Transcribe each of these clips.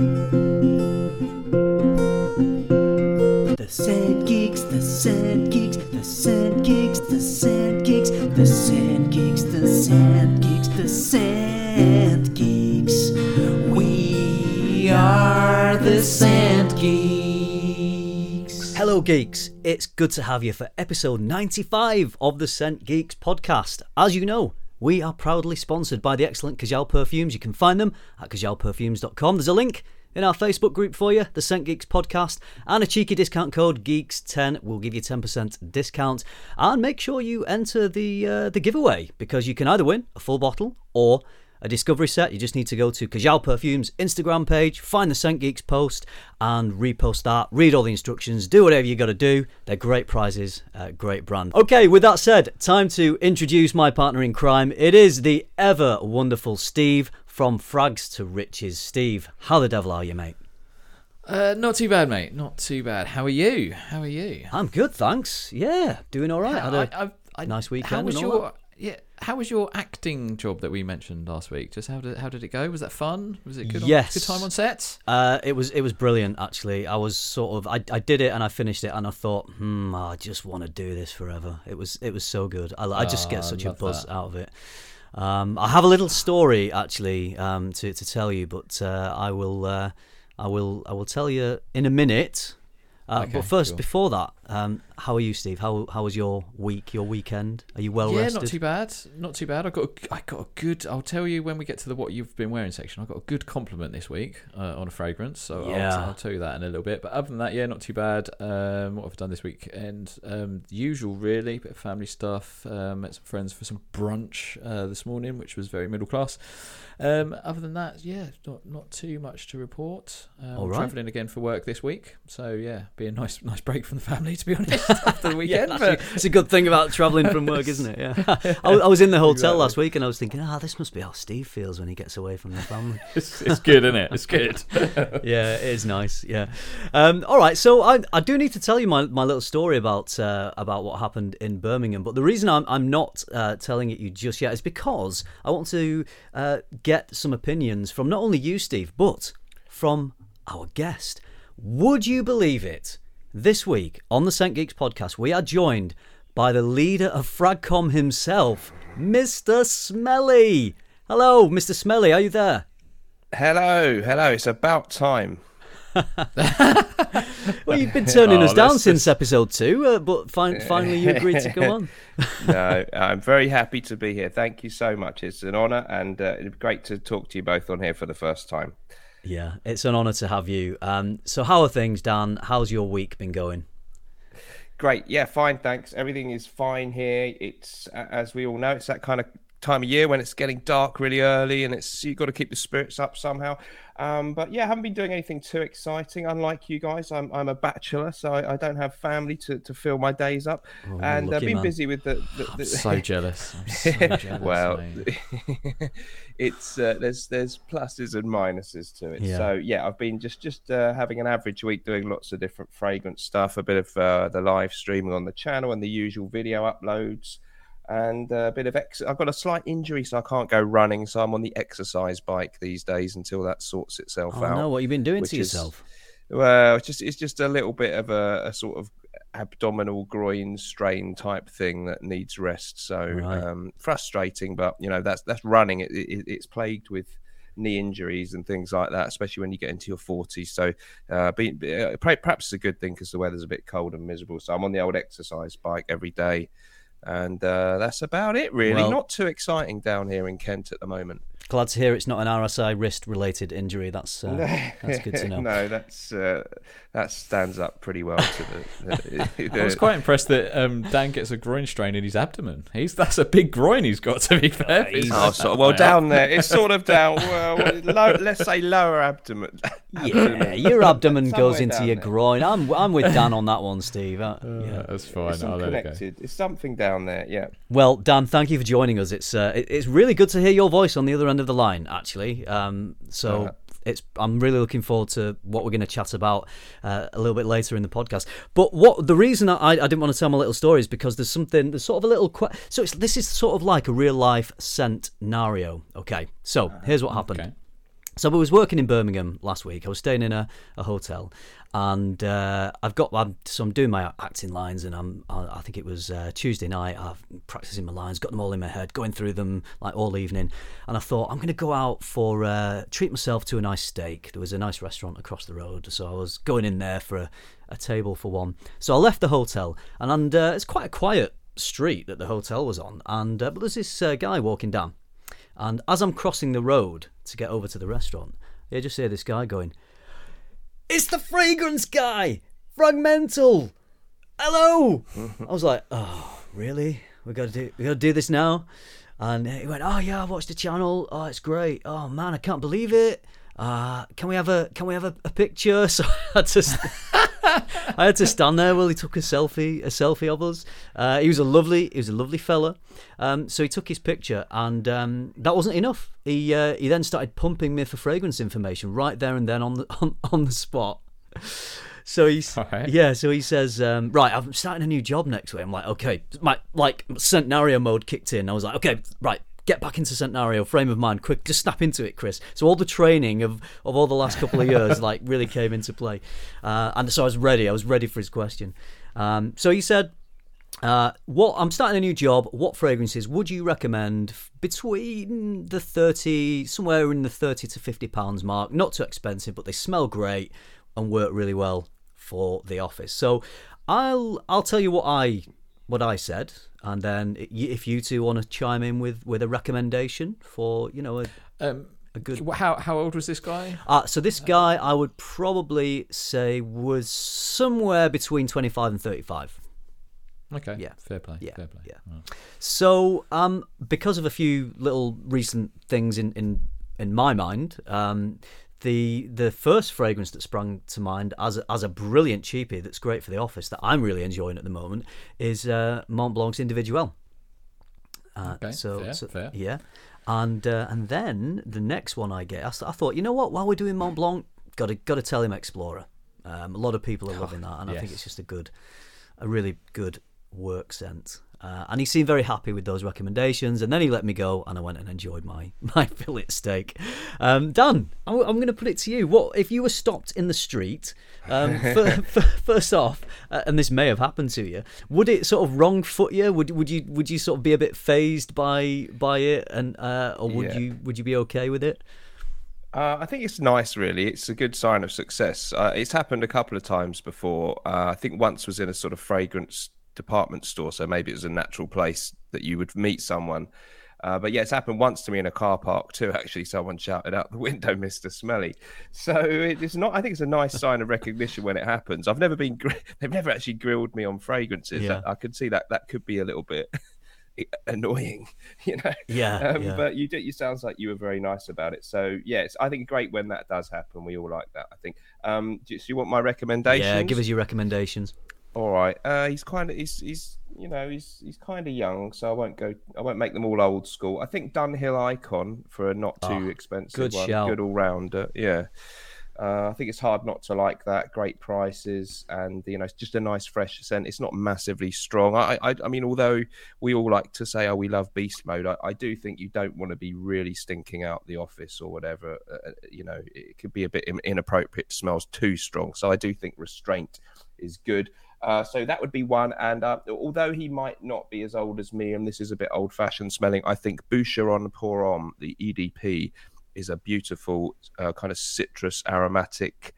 The Scent Geeks, the Scent Geeks, the Scent Geeks, the Scent Geeks, the Scent Geeks, the Scent Geeks, the Scent Geeks. We are the Scent Geeks. Hello, geeks. It's good to have you for episode 95 of the Scent Geeks podcast. As you know, we are proudly sponsored by the excellent Kajal Perfumes. You can find them at kajalperfumes.com. There's a link in our Facebook group for you, the Scent Geeks podcast, and a cheeky discount code GEEKS10 will give you 10% discount. And make sure you enter the uh, the giveaway because you can either win a full bottle or a discovery set. You just need to go to Kajal Perfumes Instagram page, find the Scent Geeks post, and repost that. Read all the instructions, do whatever you got to do. They're great prizes, uh, great brand. Okay, with that said, time to introduce my partner in crime. It is the ever wonderful Steve from Frags to Riches. Steve, how the devil are you, mate? Uh, not too bad, mate. Not too bad. How are you? How are you? I'm good, thanks. Yeah, doing all right. Had a I- I- I- nice weekend How was your yeah? How was your acting job that we mentioned last week? Just how did how did it go? Was that fun? Was it good? Yes. On, good time on set. Uh, it was it was brilliant actually. I was sort of I, I did it and I finished it and I thought, hmm, I just want to do this forever. It was it was so good. I, I just Oh, get such a buzz that. out of it. Um, I have a little story actually um, to to tell you, but uh, I will uh, I will I will tell you in a minute. Uh, Okay, but first, cool. before that, um, how are you, Steve? How how was your week, your weekend? Are you well yeah, rested? not too bad. Not too bad. I got a, I got a good. I'll tell you when we get to the what you've been wearing section. I got a good compliment this week uh, on a fragrance. So Yeah. I'll, I'll tell you that in a little bit. But other than that, yeah, not too bad. Um, what have done this weekend? Um, usual really, bit of family stuff. Um, met some friends for some brunch uh, this morning, which was very middle class. Um, other than that, yeah, not not too much to report. Um, All I'm traveling again for work this week, so yeah, be a nice nice break from the family to be honest after the weekend. Yeah, but- it's a good thing about travelling from work, isn't it? Yeah. I, I was in the hotel Exactly. last week and I was thinking, ah, this must be how Steve feels when he gets away from the family. it's, it's good, isn't it? It's good. yeah, it is nice. Yeah. Um, all right. So I, I do need to tell you my, my little story about uh, about what happened in Birmingham. But the reason I'm I'm not uh, telling it you just yet is because I want to uh, get some opinions from not only you, Steve, but from our guest. Would you believe it? This week on the Scent Geeks podcast, we are joined by the leader of Fragcomm himself, Mr. Smelly. Hello, Mr. Smelly. Are you there? Hello, hello. It's about time. Well, you've been turning Oh, us down since episode two, uh, but fin- finally you agreed to come on. No, I'm very happy to be here. Thank you so much. It's an honour and uh, it'd be great to talk to you both on here for the first time. Yeah, it's an honour to have you. Um, so, how are things, Dan? How's your week been going? Great. Yeah, fine. Thanks. Everything is fine here. It's as we all know, it's that kind of time of year when it's getting dark really early, and it's you've got to keep the spirits up somehow. Um, but yeah, I haven't been doing anything too exciting. Unlike you guys, I'm I'm a bachelor, so I, I don't have family to, to fill my days up, and I've been man. busy with the. the, the so jealous. I'm so jealous. well, it's uh, there's there's pluses and minuses to it. Yeah. So yeah, I've been just just uh, having an average week, doing lots of different fragrance stuff, a bit of uh, the live streaming on the channel and the usual video uploads, and uh, a bit of ex. I've got a slight injury, so I can't go running. So I'm on the exercise bike these days until that sorts itself Oh out. no, what you've you been doing to is- yourself? Well, it's just it's just a little bit of a, a sort of abdominal groin strain type thing that needs rest. So Right. um, frustrating, but you know that's that's running. It, it, it's plagued with knee injuries and things like that, especially when you get into your forties. So uh, be, be- uh, perhaps it's a good thing because the weather's a bit cold and miserable. So I'm on the old exercise bike every day. And uh, that's about it, really. Well- Not too exciting down here in Kent at the moment. Glad to hear it's not an RSI wrist related injury. That's uh, that's good to know. no, that's uh, that stands up pretty well to the. the, I was quite impressed that um, Dan gets a groin strain in his abdomen. He's that's a big groin he's got. To be fair, It's- Oh, so, well, down there, it's sort of down. Well, low, let's say lower abdomen. Yeah, your abdomen goes into your there. groin. I'm I'm with Dan on that one, Steve. Uh, Yeah, yeah. that's fine. It's I'll let it go. connected. It's something down there. Yeah. Well, Dan, thank you for joining us. It's uh, it- it's really good to hear your voice on the other end of the line, actually. Um, so Uh-huh. it's I'm really looking forward to what we're going to chat about uh, a little bit later in the podcast. But what the reason I, I didn't want to tell my little story is because there's something there's sort of a little que- so it's this is sort of like a real life scenario. Okay, so here's what happened. Okay. So I was working in Birmingham last week. I was staying in a, a hotel, and uh, I've got I'm, so I'm doing my acting lines, and I'm I, I think it was uh, Tuesday night. I've practicing my lines, got them all in my head, going through them like all evening, and I thought I'm going to go out for uh, treat myself to a nice steak. There was a nice restaurant across the road, so I was going in there for a, a table for one. So I left the hotel, and, and uh, it's quite a quiet street that the hotel was on, and uh, but there's this uh, guy walking down. And as I'm crossing the road to get over to the restaurant, I just hear this guy going, It's the fragrance guy! Fragmental! Hello! I was like, Oh, really? We gotta do we gotta do this now? And he went, Oh yeah, I watched the channel. Oh, it's great. Oh man, I can't believe it. Uh, can we have a can we have a, a picture? So I had to st- I had to stand there while he took a selfie a selfie of us. Uh, he was a lovely he was a lovely fella. Um, so he took his picture, and um, that wasn't enough. He uh, he then started pumping me for fragrance information right there and then on the on, on the spot. So he's Alright. yeah. So he says, um, right, I'm starting a new job next week. I'm like, okay, my like Centenario mode kicked in. I was like, okay, right, get back into Centenario frame of mind, quick, just snap into it, Chris. So all the training of of all the last couple of years like really came into play, uh, and so I was ready. I was ready for his question. Um, so he said. Uh, what I'm starting a new job. What fragrances would you recommend between the thirty, somewhere in the thirty to fifty pounds mark? Not too expensive, but they smell great and work really well for the office. So I'll I'll tell you what I what I said, and then if you two want to chime in with with a recommendation for you know a, Um, a good. how how old was this guy? Uh, so this guy I would probably say was somewhere between twenty five and thirty five. Okay. Yeah. Fair play. Yeah, Fair play. yeah. So, um, because of a few little recent things in in, in my mind, um, the the first fragrance that sprung to mind as a, as a brilliant cheapie that's great for the office that I'm really enjoying at the moment is uh, Mont Blanc's Individuel. Uh, Okay, so, fair, so- fair. yeah, and uh, and then the next one I get, I, th- I thought, you know what? While we're doing Mont Blanc, got to got to tell him Explorer. Um, a lot of people are loving that, and I think it's just a good, a really good work scent. Uh, and he seemed very happy with those recommendations. And then he let me go, and I went and enjoyed my my fillet steak. Um, Dan, I'm, I'm going to put it to you. What if you were stopped in the street? Um, fir- fir- first off, uh, and this may have happened to you, would it sort of wrong foot you? Would would you would you sort of be a bit phased by by it, and uh, or would Yeah. you would you be okay with it? Uh, I think it's nice, really. It's a good sign of success. Uh, it's happened a couple of times before. Uh, I think once was in a sort of fragrance department store, so maybe it was a natural place that you would meet someone. Uh, but yeah, it's happened once to me in a car park too. Actually, someone shouted out the window, "Mister Smelly." So it's not. I think it's a nice sign of recognition when it happens. I've never been. They've never actually grilled me on fragrances. Yeah. I could see that. That could be a little bit annoying, you know. Yeah, Um, yeah. But you did. You sounds like you were very nice about it. So yeah, I think great when that does happen. We all like that. I think. Um, do, you- so you want my recommendations? Yeah, give us your recommendations. All right. Uh, he's kind of. He's. He's. You know. He's. He's kind of young, so I won't go. I won't make them all old school. I think Dunhill Icon for a not too Ah, expensive good one. shout. Good all rounder. Yeah. Uh, I think it's hard not to like that. Great prices, and you know, it's just a nice fresh scent. It's not massively strong. I, I, I mean, although we all like to say, "Oh, we love beast mode," I, I do think you don't want to be really stinking out the office or whatever. Uh, you know, it could be a bit in- inappropriate. Smells too strong. So I do think restraint is good. Uh, so that would be one. And uh, although he might not be as old as me, and this is a bit old-fashioned smelling, I think Boucheron Pour Homme, the EDP, is a beautiful uh, kind of citrus aromatic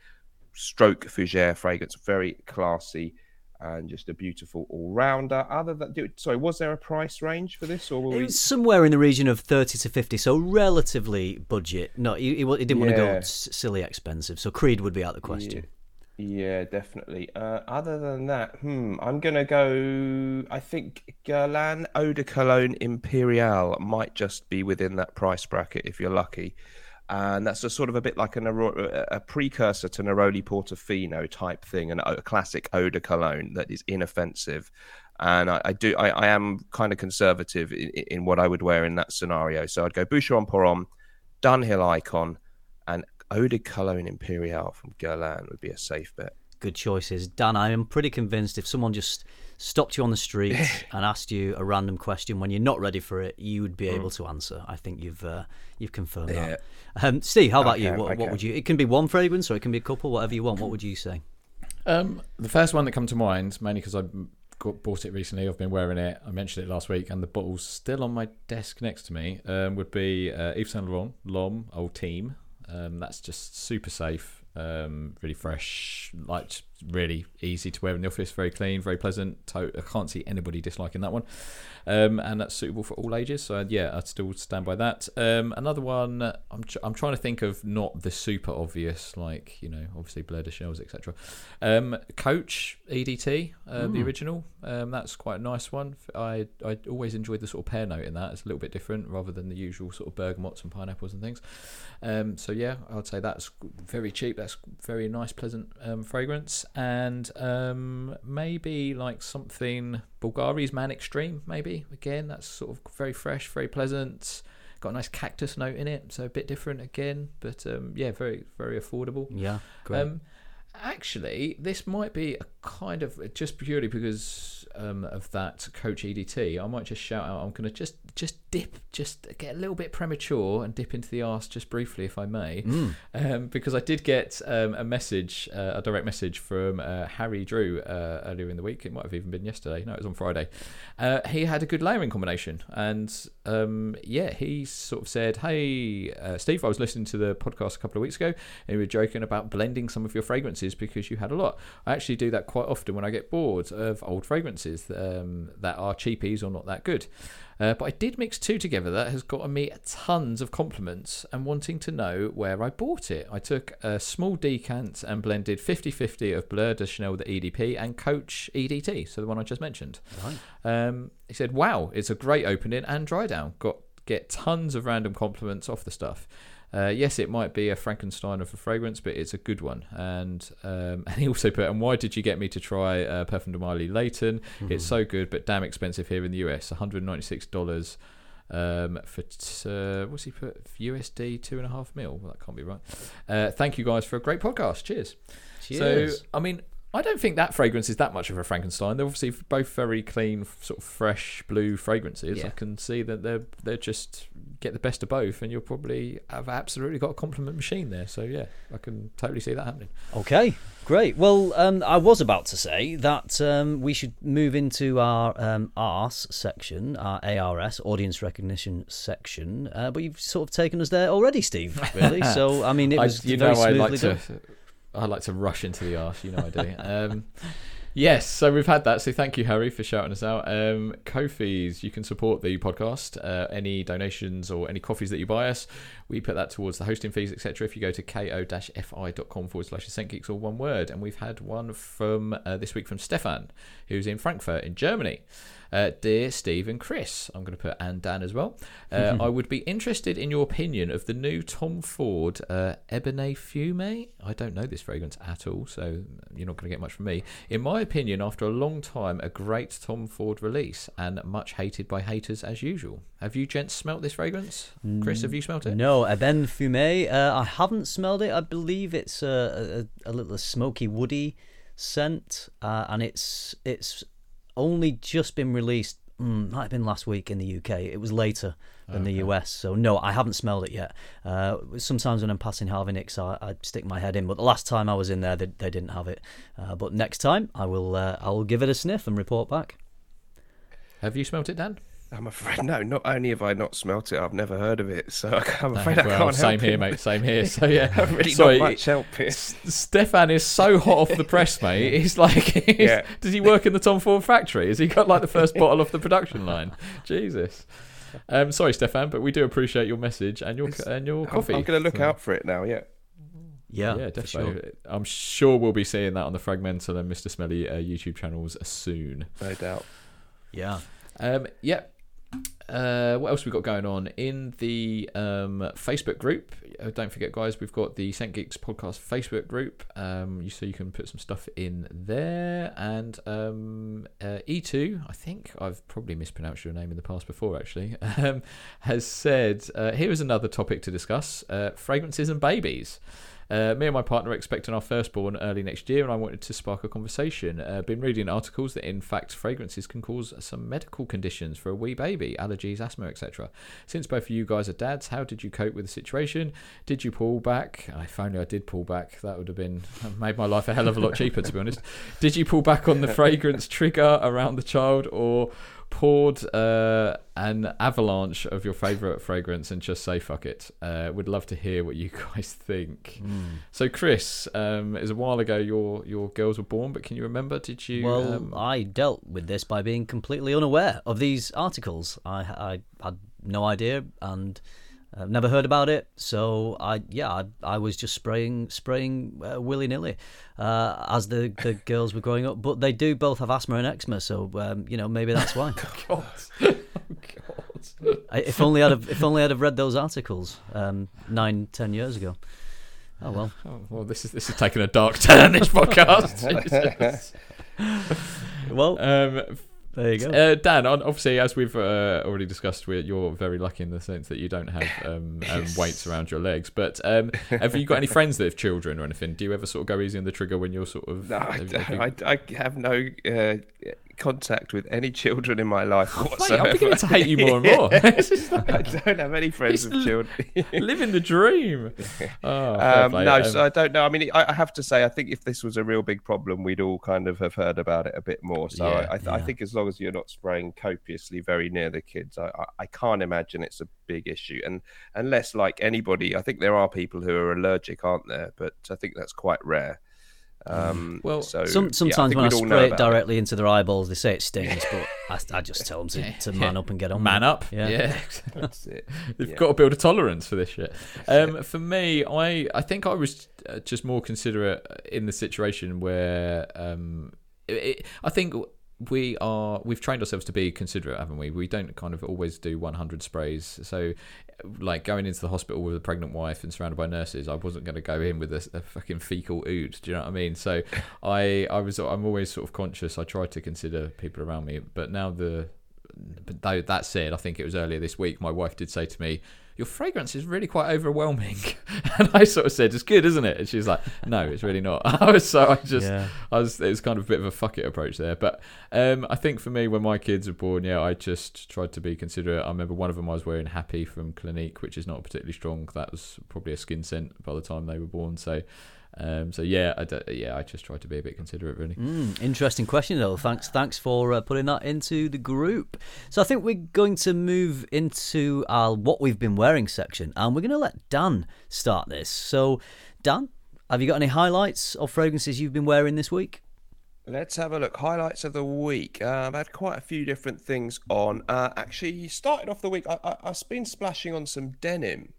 stroke fougere fragrance, very classy and just a beautiful all-rounder. Other than, do- sorry, was there a price range for this, or were It we? somewhere in the region of thirty to fifty, so relatively budget. No, he, he, didn't want to go Yeah. silly expensive. So Creed would be out of the question. Yeah, definitely. Uh, other than that, hmm, I'm gonna go. I think Guerlain Eau de Cologne Imperial might just be within that price bracket if you're lucky, and that's a sort of a bit like a, a precursor to Neroli Portofino type thing, and a classic Eau de Cologne that is inoffensive. And I, I do, I, I am kind of conservative in, in what I would wear in that scenario. So I'd go Boucheron Homme, Dunhill Icon, and Eau de Cologne Imperial from Guerlain would be a safe bet. Good choices, Dan. I am pretty convinced if someone just stopped you on the street and asked you a random question when you're not ready for it, you would be able to answer. I think you've uh, you've confirmed that. Um, Steve, how about you? What, I what would you? It can be one fragrance or it can be a couple, whatever you want. What would you say? Um, the first one that come to mind, mainly because I got, bought it recently, I've been wearing it. I mentioned it last week, and the bottle's still on my desk next to me. Um, would be uh, Yves Saint Laurent L'Homme Ultime. Um, that's just super safe, um, really fresh, like really easy to wear in the office. Very clean, very pleasant. To- I can't see anybody disliking that one, um, and that's suitable for all ages. So yeah, I'd still stand by that. Um, another one, I'm tr- I'm trying to think of not the super obvious, like you know, obviously de Shells, etc. Um, Coach EDT, uh, the original. Um, that's quite a nice one. I I always enjoyed the sort of pear note in that. It's a little bit different rather than the usual sort of bergamots and pineapples and things. Um, so yeah, I'd say that's very cheap. That's very nice, pleasant um, fragrance, and um, maybe like something Bulgari's Man Extreme. Maybe again, that's sort of very fresh, very pleasant. Got a nice cactus note in it, so a bit different again, but um, yeah, very very affordable. Yeah, great. Um, actually, this might be a kind of just purely because um, of that coach EDT. I might just shout out. I'm going to just just dip, just get a little bit premature and dip into the arse just briefly, if I may, um, because I did get um, a message, uh, a direct message from uh, Harry Drew uh, earlier in the week. It might have even been yesterday. No, it was on Friday. Uh, he had a good layering combination, and um, yeah, he sort of said, "Hey, uh, Steve, I was listening to the podcast a couple of weeks ago, and we were joking about blending some of your fragrances because you had a lot. I actually do that quite often when I get bored of old fragrances um, that are cheapies or not that good." Uh, but I did mix two together that has gotten me tons of compliments and wanting to know where I bought it. I took a small decant and blended 50 50 of Bleu de Chanel, with the EDP, and Coach EDT, so the one I just mentioned. Um, he said, Wow, it's a great opening and dry down. Got get tons of random compliments off the stuff. Uh, yes, it might be a Frankenstein of a fragrance, but it's a good one. And um, and he also put, and why did you get me to try uh, Parfum de Marly Layton? It's so good, but damn expensive here in the US. One hundred ninety six dollars um, for t- uh, what's he put? USD two and a half mil. Well, that can't be right. Uh, thank you guys for a great podcast. Cheers. Cheers. So I mean. I don't think that fragrance is that much of a Frankenstein. They're obviously both very clean, sort of fresh blue fragrances. Yeah. I can see that they're they're just get the best of both, and you'll probably have absolutely got a compliment machine there. So yeah, I can totally see that happening. Okay, great. Well, um, I was about to say that um, we should move into our um, ARS section, our ARS, audience recognition section, uh, but you've sort of taken us there already, Steve, really. so, I mean, it I, was you very know, I smoothly like done. to, I like to rush into the arse. You know, I do. Um, yes, so we've had that. So thank you, Harry, for shouting us out. Um, Ko-fi's, you can support the podcast. Uh, any donations or any coffees that you buy us, we put that towards the hosting fees, etc. If you go to ko-fi.com forward slash Geeks, all one word. And we've had one from uh, this week from Stefan, who's in Frankfurt in Germany. Uh, dear Steve and Chris, I'm going to put and Dan as well. Uh, I would be interested in your opinion of the new Tom Ford uh, Ebene Fume. I don't know this fragrance at all, so you're not going to get much from me. In my opinion, after a long time, a great Tom Ford release and much hated by haters as usual. Have you gents smelt this fragrance? Chris, have you smelt it? No, Ebene Fume. Uh, I haven't smelled it. I believe it's a, a, a little smoky, woody scent, uh, and it's it's only just been released. Mm, might have been last week in the UK. It was later than the US, so no, I haven't smelled it yet. Uh, sometimes when I'm passing Harvey Nicks, I, I stick my head in, but the last time I was in there, they, they didn't have it. Uh, but next time, I will uh, I will give it a sniff and report back. Have you smelt it, Dan? I'm afraid no. Not only have I not smelt it, I've never heard of it. So I'm afraid I well, can't same help here, it. mate. Same here. So yeah, really sorry. not much help here. S- Stefan is so hot off the press, mate. He's like, he's- Yeah. does he work in the Tom Ford factory? Has he got like the first bottle off the production line? Jesus. Um, sorry, Stefan, but we do appreciate your message and your and your I'm, coffee. I'm going to look So- out for it now. Yeah. Yeah, Yeah, for definitely. sure. I'm sure we'll be seeing that on the Fragmental and Mr. Smelly uh, YouTube channels soon. No doubt. Yeah. Um, yeah. Uh, what else we got going on in the um, Facebook group? Uh, don't forget, guys, we've got the Scent Geeks podcast Facebook group. Um, you so you can put some stuff in there. And um, uh, E2, I think I've probably mispronounced your name in the past before, actually, um, has said uh, here is another topic to discuss: uh, fragrances and babies. Uh, me and my partner are expecting our firstborn early next year, and I wanted to spark a conversation. Uh, been reading articles that, in fact, fragrances can cause some medical conditions for a wee baby, allergies, asthma, etc. Since both of you guys are dads, how did you cope with the situation? Did you pull back? If only I did pull back, that would have been made my life a hell of a lot cheaper, to be honest. Did you pull back on the fragrance trigger around the child, or poured uh, an avalanche of your favorite fragrance and just say fuck it. Uh, would love to hear what you guys think. Mm. So, Chris, um, it was a while ago your your girls were born, but can you remember? Did you? Well, um, I dealt with this by being completely unaware of these articles. I, I had no idea and I've never heard about it. So I, yeah, I, I was just spraying, spraying uh, willy nilly uh, as the, the girls were growing up. But they do both have asthma and eczema, so um, you know maybe that's why. God. oh, God. I, if only I'd have, if only I'd have read those articles um, nine, ten years ago. Oh well. Oh, well, this is this is taking a dark turn. This podcast. Well, um, there you go. Uh, Dan, obviously, as we've uh, already discussed, we you're very lucky in the sense that you don't have um, um, weights around your legs. But um, have you got any friends that have children or anything? Do you ever sort of go easy on the trigger when you're sort of? No, I, have- have you- I, I have no uh, contact with any children in my life Mate, whatsoever. I'm beginning to hate you more and more. Like, I don't have any friends with children. living the dream. Oh, Um, play. no, Um, so I don't know. I mean, I, I have to say, I think if this was a real big problem, we'd all kind of have heard about it a bit more. So Yeah, I, I, th- I think as long as you're not spraying copiously very near the kids, I, I can't imagine it's a big issue. And unless, like anybody, I think there are people who are allergic, aren't there? But I think that's quite rare. Um, Well, so Some, yeah, sometimes when I we'd all know spray it about directly into their eyeballs, they say it stings, but I, I just tell them to, to man up and get on. man up. Yeah. yeah. That's it. You've Yeah. got to build a tolerance for this shit. Um, for me, I I think I was uh, just more considerate in the situation where um, it, it, I think we are we've trained ourselves to be considerate, haven't we? We don't kind of always do 100 sprays. So, like going into the hospital with a pregnant wife and surrounded by nurses, I wasn't going to go in with a, a fucking fecal oud. Do you know what I mean? So, I I was I'm always sort of conscious. I try to consider people around me, but now the but though that said, I think it was earlier this week. My wife did say to me, "Your fragrance is really quite overwhelming," and I sort of said, "It's good, isn't it?" And she's like, "No, it's really not." I was so I just Yeah. I was it was kind of a bit of a fuck it approach there. But um, I think for me, when my kids were born, yeah, I just tried to be considerate. I remember one of them I was wearing Happy from Clinique, which is not particularly strong. That was probably a skin scent by the time they were born. So. Um, so yeah, I d- yeah, I just tried to be a bit considerate, really. Mm, interesting question, though. Thanks, thanks for uh, putting that into the group. So I think we're going to move into our what we've been wearing section, and we're going to let Dan start this. So, Dan, have you got any highlights of fragrances you've been wearing this week? Let's have a look. Highlights of the week. Uh, I've had quite a few different things on. Uh, actually, started off the week. I, I, I've been splashing on some denim,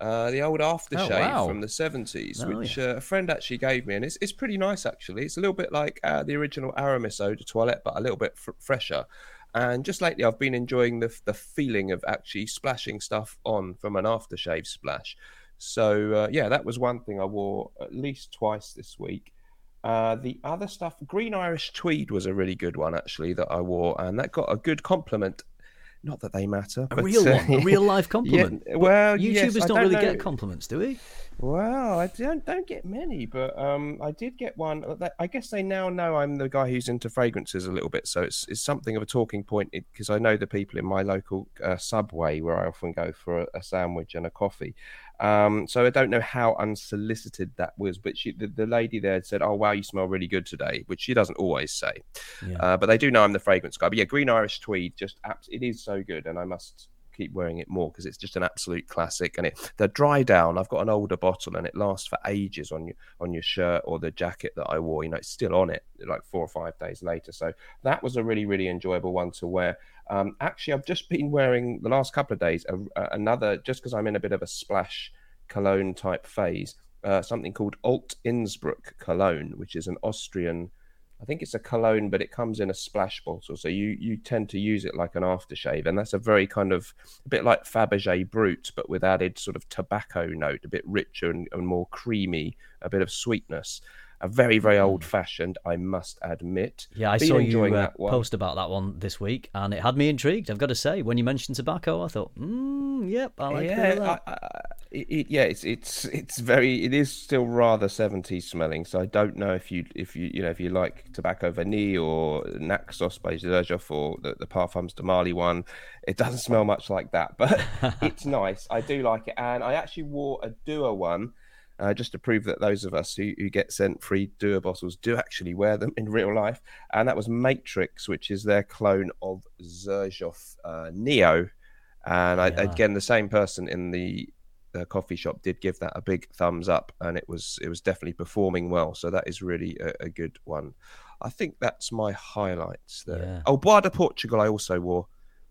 uh, the old aftershave wow. from the seventies, Oh, which uh, a friend actually gave me, and it's it's pretty nice actually. It's a little bit like uh, the original Aramis Eau de Toilette, but a little bit fr- fresher. And just lately, I've been enjoying the the feeling of actually splashing stuff on from an aftershave splash. So uh, yeah, that was one thing I wore at least twice this week. Uh, the other stuff, Green Irish Tweed was a really good one actually that I wore, and that got a good compliment. Not that they matter. A but, real uh, one, a real life compliment. Yeah, well, YouTubers yes, I don't really know- get compliments, do we? Well, I don't don't get many, but um, I did get one. I guess they now know I'm the guy who's into fragrances a little bit, so it's it's something of a talking point because I know the people in my local uh, subway where I often go for a, a sandwich and a coffee. Um, so I don't know how unsolicited that was, but she, the, the lady there said, "Oh wow, you smell really good today," which she doesn't always say. Yeah. Uh, but they do know I'm the fragrance guy. But yeah, Green Irish Tweed, just abs- it is so good, and I must keep wearing it more because it's just an absolute classic. And it the dry down. I've got an older bottle, and it lasts for ages on your on your shirt or the jacket that I wore. You know, it's still on it like four or five days later. So that was a really really enjoyable one to wear. Um, actually, I've just been wearing the last couple of days a, a- another just because I'm in a bit of a splash cologne type phase. Uh, something called Alt Innsbruck cologne, which is an Austrian I think it's a cologne, but it comes in a splash bottle, so you you tend to use it like an aftershave, and that's a very kind of a bit like Fabergé Brut, but with added sort of tobacco note, a bit richer and, and more creamy, a bit of sweetness. A very very old fashioned, I must admit. Yeah, I Been saw you uh, that post about that one this week, and it had me intrigued. I've got to say, when you mentioned tobacco, I thought, mm, yep, I like a bit of yeah, that. I, I, it, yeah, it's it's it's very it is still rather 70s smelling. So I don't know if you if you you know if you like tobacco vanille or Naxos by Xerjoff or the, the Parfums de Marly one. It doesn't smell much like that, but it's nice. I do like it, and I actually wore a Dua one. Uh, just to prove that those of us who, who get sent free Dua bottles do actually wear them in real life, and that was Matrix, which is their clone of Xerjoff uh, Neo, and I, Yeah. again the same person in the the coffee shop did give that a big thumbs up and it was it was definitely performing well. So that is really a, a good one. I think that's my highlights there. Yeah. oh bois de portugal i also wore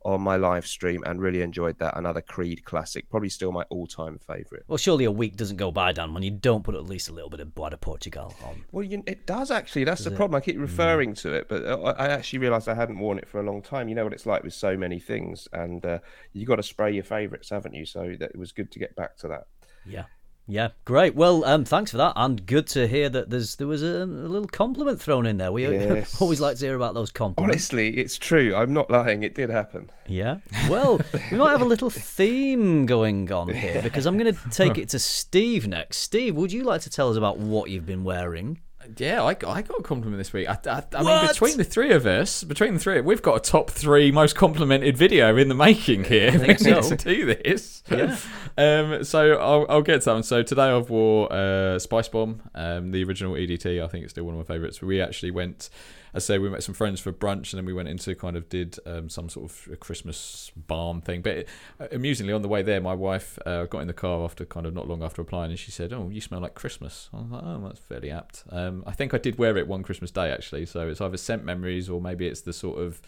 on my live stream and really enjoyed that. Another creed classic probably still my all-time favorite. Well, surely a week doesn't go by, Dan, when you don't put at least a little bit of Bois de Portugal on. well you, it does actually that's the it? problem. I keep referring to it but uh, I, I actually realized i hadn't worn it for a long time. You know what it's like with so many things and uh, you got to spray your favorites haven't you? So that it was good to get back to that. Yeah. Yeah, great. Well, um, thanks for that, and good to hear that there's there was a, a little compliment thrown in there. We Yes. always like to hear about those compliments. honestly it's true i'm not lying it did happen Yeah. Well, we might have a little theme going on here because I'm going to take it to Steve next. Steve, would you like to tell us about what you've been wearing? Yeah, I got, I got a compliment this week. I, I, I mean, between the three of us, between the three, we've got a top three most complimented video in the making here. I think we need so. to do this. Yeah. Um, so I'll, I'll get to that one. So today I've wore uh, Spice Bomb, um, the original EDT. I think it's still one of my favourites. We actually went, I say, we met some friends for brunch, and then we went into kind of did um, some sort of a Christmas barn thing. But it, uh, amusingly, on the way there, my wife uh, got in the car after kind of not long after applying, and she said, "Oh, you smell like Christmas." I was like, "Oh, that's fairly apt." Um, I think I did wear it one Christmas day actually, so it's either scent memories or maybe it's the sort of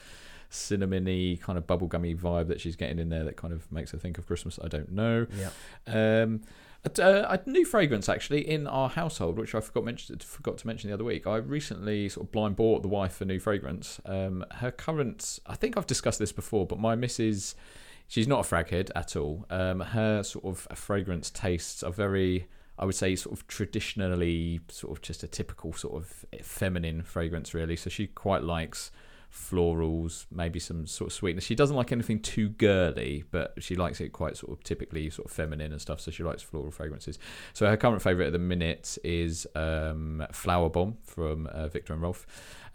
cinnamony kind of bubblegummy vibe that she's getting in there that kind of makes her think of Christmas. I don't know. Yeah. Um, uh, a new fragrance actually in our household, which I forgot mention, forgot to mention the other week. I recently sort of blind bought the wife a new fragrance. Um, her current, I think I've discussed this before, but my missus, she's not a frag head at all. Um, her sort of fragrance tastes are very. I would say sort of traditionally sort of just a typical sort of feminine fragrance really. So she quite likes florals, maybe some sort of sweetness. She doesn't like anything too girly, but she likes it quite sort of typically sort of feminine and stuff. So she likes floral fragrances. So her current favorite at the minute is um, Flower Bomb from uh, Viktor and Rolf.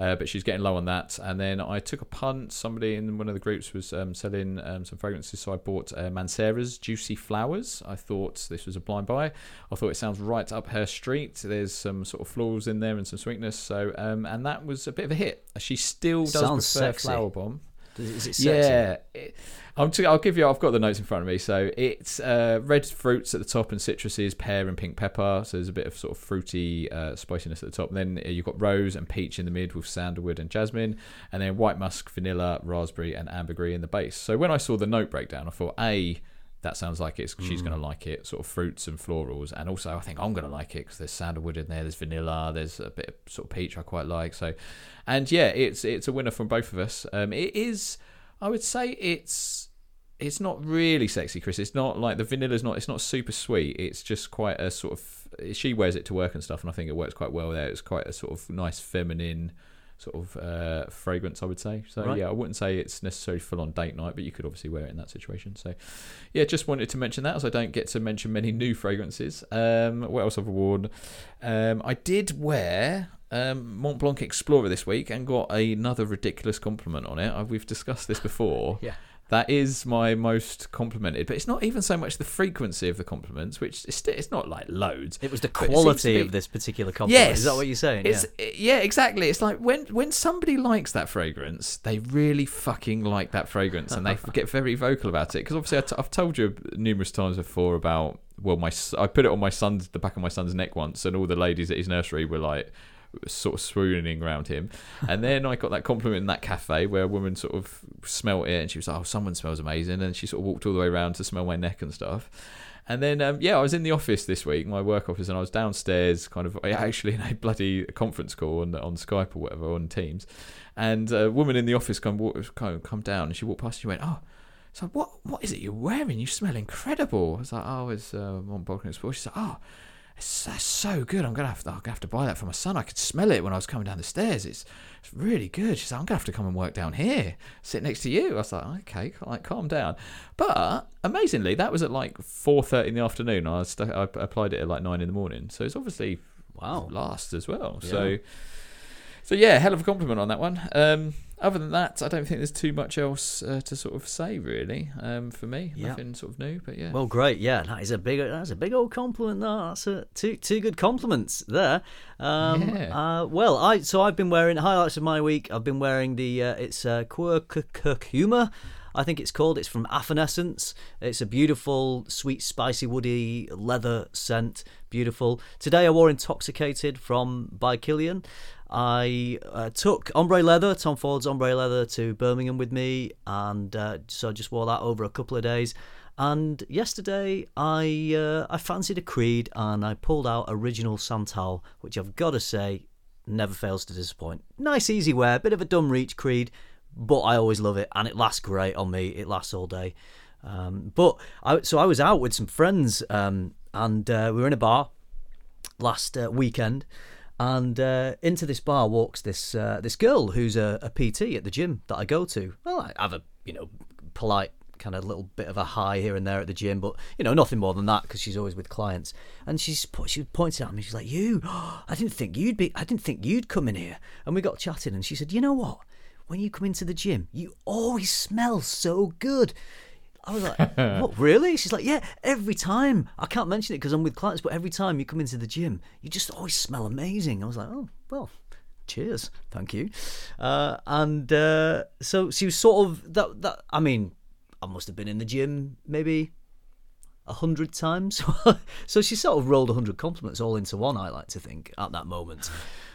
Uh, but she's getting low on that. And then I took a punt. Somebody in one of the groups was um, selling um, some fragrances, so I bought uh, Mancera's Juicy Flowers. I thought this was a blind buy. I thought it sounds right up her street. There's some sort of florals in there and some sweetness. So um, and that was a bit of a hit. She still does Sounds prefer sexy. Flower Bomb. Is it sexy? Yeah, it, I'm t- I'll give you. I've got the notes in front of me. So it's uh, red fruits at the top and citruses, pear and pink pepper. So there's a bit of sort of fruity uh, spiciness at the top. And then you've got rose and peach in the mid with sandalwood and jasmine, and then white musk, vanilla, raspberry, and ambergris in the base. So when I saw the note breakdown, I thought a that sounds like it's she's going to like it, sort of fruits and florals, and also I think I'm going to like it because there's sandalwood in there, there's vanilla, there's a bit of sort of peach I quite like. So, and yeah, it's it's a winner from both of us. Um, it is, I would say it's it's not really sexy, Chris. It's not like the vanilla's not. It's not super sweet. It's just quite a sort of. She wears it to work and stuff, and I think it works quite well there. It's quite a sort of nice feminine sort of uh, fragrance, I would say. So Right. yeah, I wouldn't say it's necessarily full on date night, but you could obviously wear it in that situation. So yeah, just wanted to mention that as I don't get to mention many new fragrances. Um, what else have I worn? Um, I did wear um, Mont Blanc Explorer this week and got another ridiculous compliment on it. Uh, We've discussed this before. Yeah. That is my most complimented, but it's not even so much the frequency of the compliments, which is it's not like loads. It was the But it seems to quality be- of this particular compliment. Yes. Is that what you're saying? It's yeah. exactly. It's like when when somebody likes that fragrance, they really fucking like that fragrance, and they get very vocal about it. Because obviously, I t- I've told you numerous times before about well, my I put it on my son's the back of my son's neck once, and all the ladies at his nursery were like sort of swooning around him. And then I got that compliment in that cafe where a woman sort of smelt it and she was like, Oh, someone smells amazing. And she sort of walked all the way around to smell my neck and stuff. And then, um, yeah, I was in the office this week, my work office, and I was downstairs, kind of actually in a bloody conference call on on Skype or whatever on Teams. And a woman in the office come come, come down, and she walked past. and She went, "Oh, so what? What is it you're wearing? You smell incredible." I was like, "Oh, it's uh, Mont Sport." She said, "Oh." It's, that's so good. I'm gonna have to. I'm gonna have to buy that for my son. I could smell it when I was coming down the stairs. It's, it's really good. She said, "I'm gonna have to come and work down here, sit next to you." I was like, "Okay, like calm down." But amazingly, that was at like 4:30 in the afternoon. I, st- I applied it at like nine in the morning, so it's obviously Wow. last as well. Yeah. So, so yeah, hell of a compliment on that one. Um, other than that, I don't think there's too much else uh, to sort of say really. Um, for me, Yeah. nothing sort of new, but yeah. Well, great. Yeah, that is a big. That's a big old compliment. That. That's a, two two good compliments there. Um, Yeah. uh, well, I so I've been wearing highlights of my week. I've been wearing the uh, it's uh, Curcuma. I think it's called. It's from Affinessence. It's a beautiful, sweet, spicy, woody leather scent. Beautiful. Today I wore Intoxicated from by Kilian. I uh, took ombre leather, Tom Ford's ombre leather, to Birmingham with me, and uh, so I just wore that over a couple of days. And yesterday, I uh, I fancied a Creed, and I pulled out original Santal, which I've got to say never fails to disappoint. Nice, easy wear, bit of a dumb reach Creed, but I always love it, and it lasts great on me. It lasts all day. Um, but I, so I was out with some friends, um, and uh, we were in a bar last uh, weekend, and uh, into this bar walks this uh, this girl who's a, a PT at the gym that I go to. Well, I have a you know polite kind of little bit of a high here and there at the gym, but you know nothing more than that because she's always with clients. And she's she pointed at me. She's like, "You, I didn't think you'd be. I didn't think you'd come in here." And we got chatting, and she said, "You know what? When you come into the gym, you always smell so good." I was like, "What? Really?" She's like, "Yeah, every time. I can't mention it because I'm with clients, but every time you come into the gym, you just always smell amazing." I was like, "Oh, well." Cheers, thank you. Uh, and uh, so she was sort of that. That I mean, I must have been in the gym maybe a hundred times. so she sort of rolled a hundred compliments all into one. I like to think at that moment.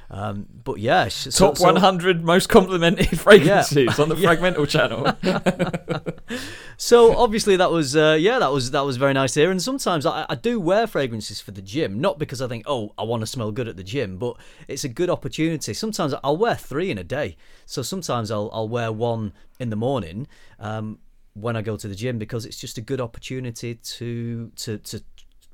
Um, but yeah, so- Top so- 100 most complimented fragrances on the Yeah. Fragmental channel. So obviously that was uh, yeah that was that was very nice here. And sometimes I, I do wear fragrances for the gym, not because I think oh I want to smell good at the gym, but it's a good opportunity. Sometimes I'll wear three in a day. So sometimes I'll I'll wear one in the morning um, when I go to the gym because it's just a good opportunity to to to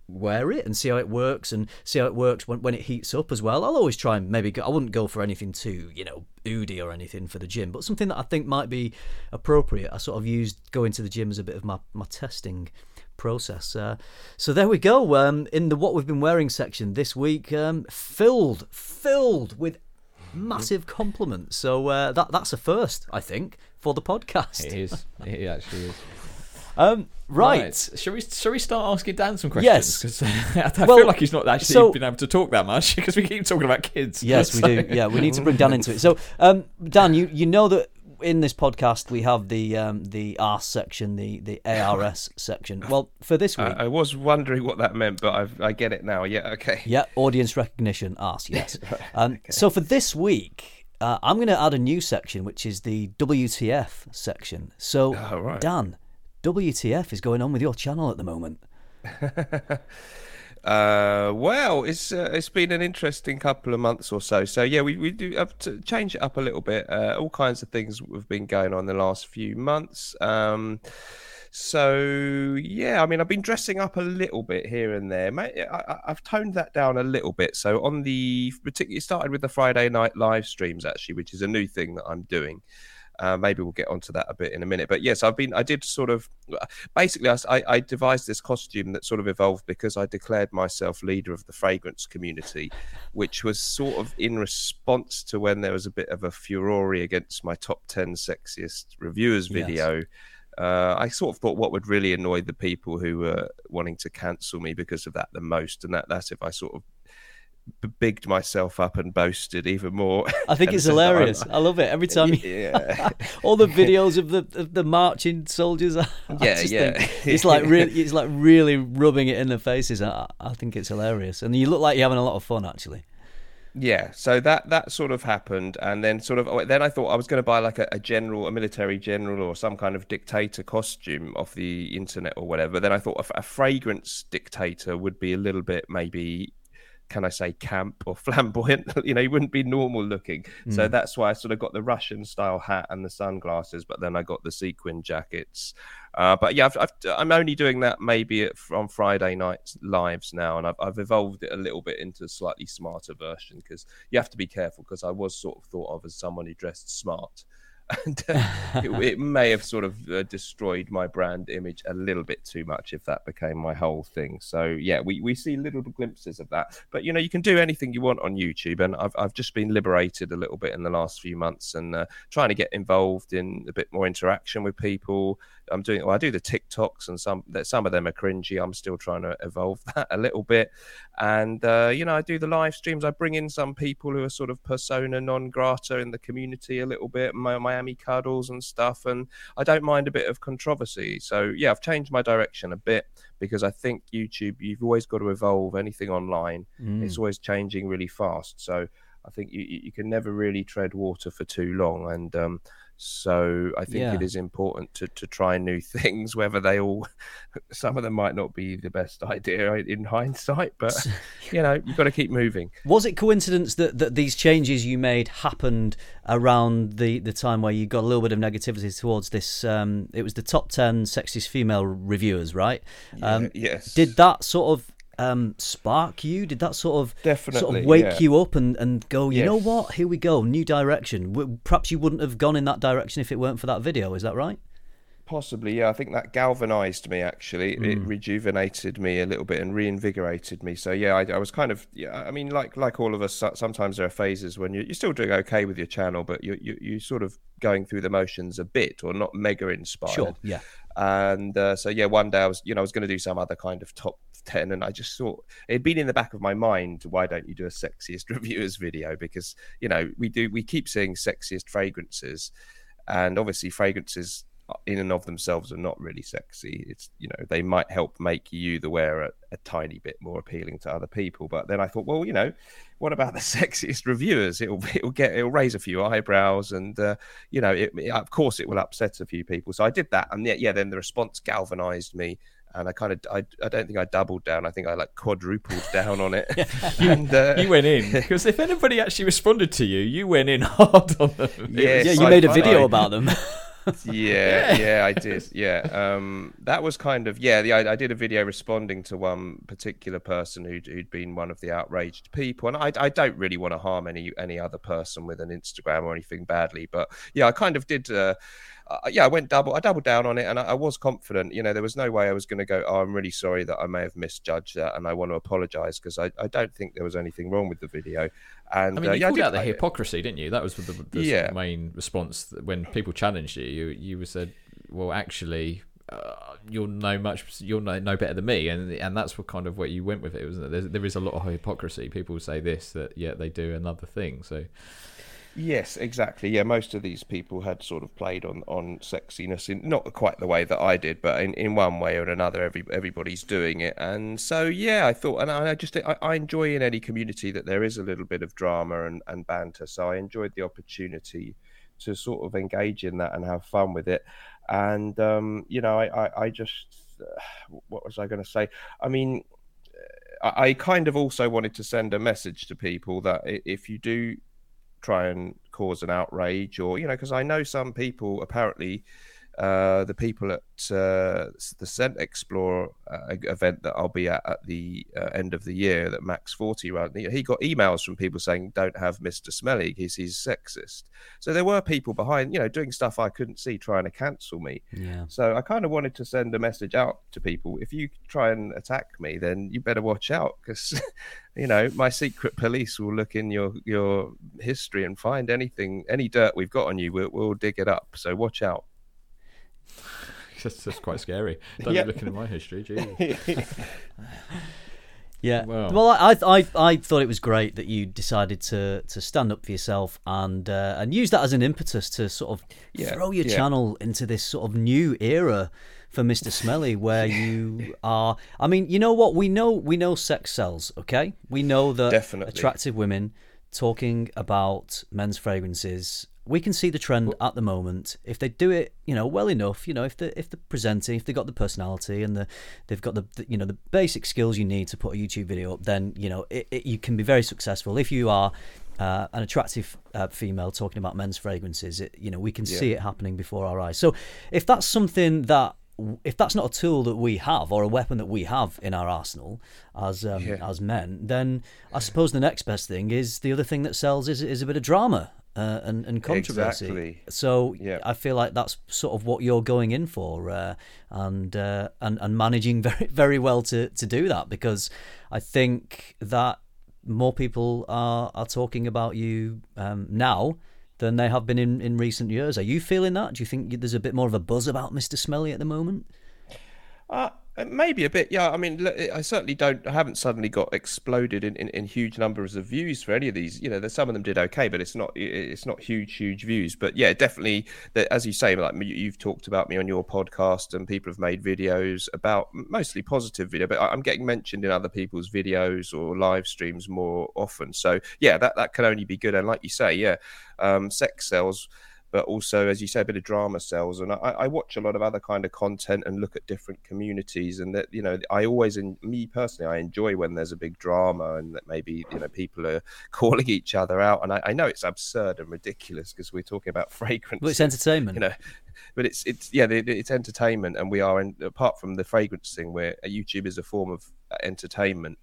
wear it and see how it works and see how it works when, when it heats up as well. I'll always try and maybe go, I wouldn't go for anything too, you know, oody or anything for the gym, but something that I think might be appropriate. I sort of used going to the gym as a bit of my, my testing process. Uh, so there we go. Um, in the what we've been wearing section this week, um, filled, filled with massive compliments. So uh, that that's a first, I think, for the podcast. it is. It actually is. Um, right. Shall we, shall we start asking Dan some Yes. questions? Because I Well, feel like he's not actually so- been able to talk that much because we keep talking about kids. Yes, we do. Yeah, we need to bring Dan into it. So, um, Dan, you you know that in this podcast we have the um, the ARS section, the the ARS section. Well, for this week, I, I was wondering what that meant, but I've, I get it now. Yeah, okay. yeah, audience recognition, ARS, yes. Um, So for this week, uh, I'm going to add a new section, which is the WTF section. So, Oh, right. Dan, WTF is going on with your channel at the moment. Uh, well, it's uh, it's been an interesting couple of months or so. So yeah, we, we do have to change it up a little bit. Uh, all kinds of things have been going on the last few months. Um, so yeah, I mean, I've been dressing up a little bit here and there. I, I've toned that down a little bit. So on the particularly started with the Friday night live streams actually, which is a new thing that I'm doing. Uh, maybe we'll get onto that a bit in a minute. But yes, I've been. I did sort of. Basically, I devised this costume that sort of evolved because I declared myself leader of the fragrance community, which was sort of in response to when there was a bit of a furore against my top ten sexiest reviewers Yes. video. Uh, I sort of thought what would really annoy the people who were wanting to cancel me because of that the most, and that that's if I sort of bigged myself up and boasted even more. I think it's said that I'm- hilarious. I love it every time. You, Yeah. all the videos of the of the marching soldiers. I Yeah, just yeah. it's like really, it's like really rubbing it in their faces. I, I think it's hilarious, and you look like you're having a lot of fun actually. yeah so that that sort of happened and then sort of oh, then i thought i was going to buy like a, a general a military general or some kind of dictator costume off the internet or whatever then i thought a, a fragrance dictator would be a little bit maybe can I say camp or flamboyant? you know, he wouldn't be normal looking. Mm. So that's why I sort of got the Russian style hat and the sunglasses, but then I got the sequin jackets. Uh, but yeah, i am only doing that maybe at, on Friday nights lives now, and I've, I've evolved it a little bit into a slightly smarter version because you have to be careful because I was sort of thought of as someone who dressed smart and uh, it, it, may have sort of uh, destroyed my brand image a little bit too much if that became my whole thing. So yeah, we, we see little glimpses of that. But you know, you can do anything you want on YouTube, and I've I've just been liberated a little bit in the last few months and uh, trying to get involved in a bit more interaction with people. I'm doing well, I do the TikToks, and some that some of them are cringy. I'm still trying to evolve that a little bit, and uh, you know, I do the live streams. I bring in some people who are sort of persona non grata in the community a little bit. My, my Miami cuddles and stuff, and I don't mind a bit of controversy. So yeah, I've changed my direction a bit because I think YouTube, you've always got to evolve anything online. Mm. It's always changing really fast. So I think you, you can never really tread water for too long, and um, so I think yeah. it is important to, to try new things, whether they all, some of them might not be the best idea in hindsight, but you know, you've got to keep moving. Was it coincidence that, that these changes you made happened around the, the time where you got a little bit of negativity towards this? Um, it was the top 10 sexiest female reviewers, right? Um, yeah, yes. Did that sort of um, spark you? Did that sort of definitely sort of wake yeah. you up and, and go, you yes. know what? Here we go, new direction. Perhaps you wouldn't have gone in that direction if it weren't for that video. Is that right? Possibly, yeah. I think that galvanized me. Actually, mm. it rejuvenated me a little bit and reinvigorated me. So yeah, I, I, was kind of yeah. I mean, like like all of us, sometimes there are phases when you're, you're still doing okay with your channel, but you you you sort of going through the motions a bit or not mega inspired. Sure. Yeah. And uh, so yeah, one day I was you know I was going to do some other kind of top 10 and i just thought it'd been in the back of my mind why don't you do a sexiest reviewers video? Because you know we do we keep seeing sexiest fragrances and obviously fragrances in and of themselves are not really sexy it's you know they might help make you the wearer a tiny bit more appealing to other people but then i thought well you know what about the sexiest reviewers it'll it'll get it'll raise a few eyebrows and uh, you know it, it, of course it will upset a few people so i did that and yeah, yeah then the response galvanized me and I kind of I, I don't think I doubled down. I think I like quadrupled down on it. you, and, uh, you went in because if anybody actually responded to you, you went in hard on them. Yes, yeah, you made a video about them. yeah, yeah, I did. Yeah, um, that was kind of yeah. The, I, I, did a video responding to one particular person who'd, who'd been one of the outraged people, and I, I don't really want to harm any any other person with an Instagram or anything badly, but yeah, I kind of did. Uh, uh, yeah, I went double. I doubled down on it, and I, I was confident. You know, there was no way I was going to go. Oh, I'm really sorry that I may have misjudged that, and I want to apologise because I, I don't think there was anything wrong with the video. And I mean, uh, you yeah, called out the hypocrisy, didn't you? That was the, the yeah. main response when people challenged you. You you said, well, actually. Uh, you'll know much. You'll know, know better than me, and and that's what kind of what you went with it, wasn't it? There's, there is a lot of hypocrisy. People say this, that yet they do another thing. So Yes, exactly. Yeah, most of these people had sort of played on on sexiness in not quite the way that I did, but in, in one way or another, every everybody's doing it. And so, yeah, I thought, and I just I, I enjoy in any community that there is a little bit of drama and, and banter. So I enjoyed the opportunity to sort of engage in that and have fun with it. And um, you know, I I, I just uh, what was I going to say? I mean. I, I kind of also wanted to send a message to people that if you do try and cause an outrage or you know because i know some people apparently uh, the people at uh, the Scent Explorer uh, event that I'll be at at the uh, end of the year that Max Forty ran. He got emails from people saying, "Don't have Mister Smelly. He's he's sexist." So there were people behind, you know, doing stuff I couldn't see, trying to cancel me. Yeah. So I kind of wanted to send a message out to people: if you try and attack me, then you better watch out because. you know, my secret police will look in your your history and find anything, any dirt we've got on you. We'll, we'll dig it up. So watch out. that's, that's quite scary. Don't yeah. be looking at my history, yeah. Well, well I, I I thought it was great that you decided to to stand up for yourself and uh, and use that as an impetus to sort of yeah. throw your yeah. channel into this sort of new era for Mr. Smelly where you are I mean, you know what? We know we know sex sells, okay? We know that Definitely. attractive women talking about men's fragrances. We can see the trend at the moment. If they do it, you know, well enough, you know, if they if they're presenting, if they've got the personality and the they've got the, the you know the basic skills you need to put a YouTube video up, then you know it, it, you can be very successful. If you are uh, an attractive uh, female talking about men's fragrances, it, you know, we can see it happening before our eyes. So if that's something that if that's not a tool that we have or a weapon that we have in our arsenal as um, Yeah. as men, then I suppose the next best thing is the other thing that sells is is a bit of drama uh, and and controversy. Exactly. So Yeah. I feel like that's sort of what you're going in for, uh, and uh, and and managing very very well to to do that because I think that more people are are talking about you um, now than they have been in, in recent years. Are you feeling that? Do you think there's a bit more of a buzz about Mr. Smelly at the moment? Uh, maybe a bit, yeah. I mean, I certainly don't. I haven't suddenly got exploded in, in, in huge numbers of views for any of these. You know, some of them did okay, but it's not it's not huge, huge views. But yeah, definitely. That as you say, like you- you've talked about me on your podcast, and people have made videos about mostly positive video, but I'm getting mentioned in other people's videos or live streams more often. So yeah, that that can only be good. And like you say, yeah, um, sex sells but also, as you say, a bit of drama sells. And I, I watch a lot of other kind of content and look at different communities. And that you know, I always, in me personally, I enjoy when there's a big drama and that maybe you know people are calling each other out. And I, I know it's absurd and ridiculous because we're talking about fragrance. Well, it's entertainment. you know, but it's it's yeah, it's entertainment, and we are in, apart from the fragrance thing, where YouTube is a form of uh, entertainment.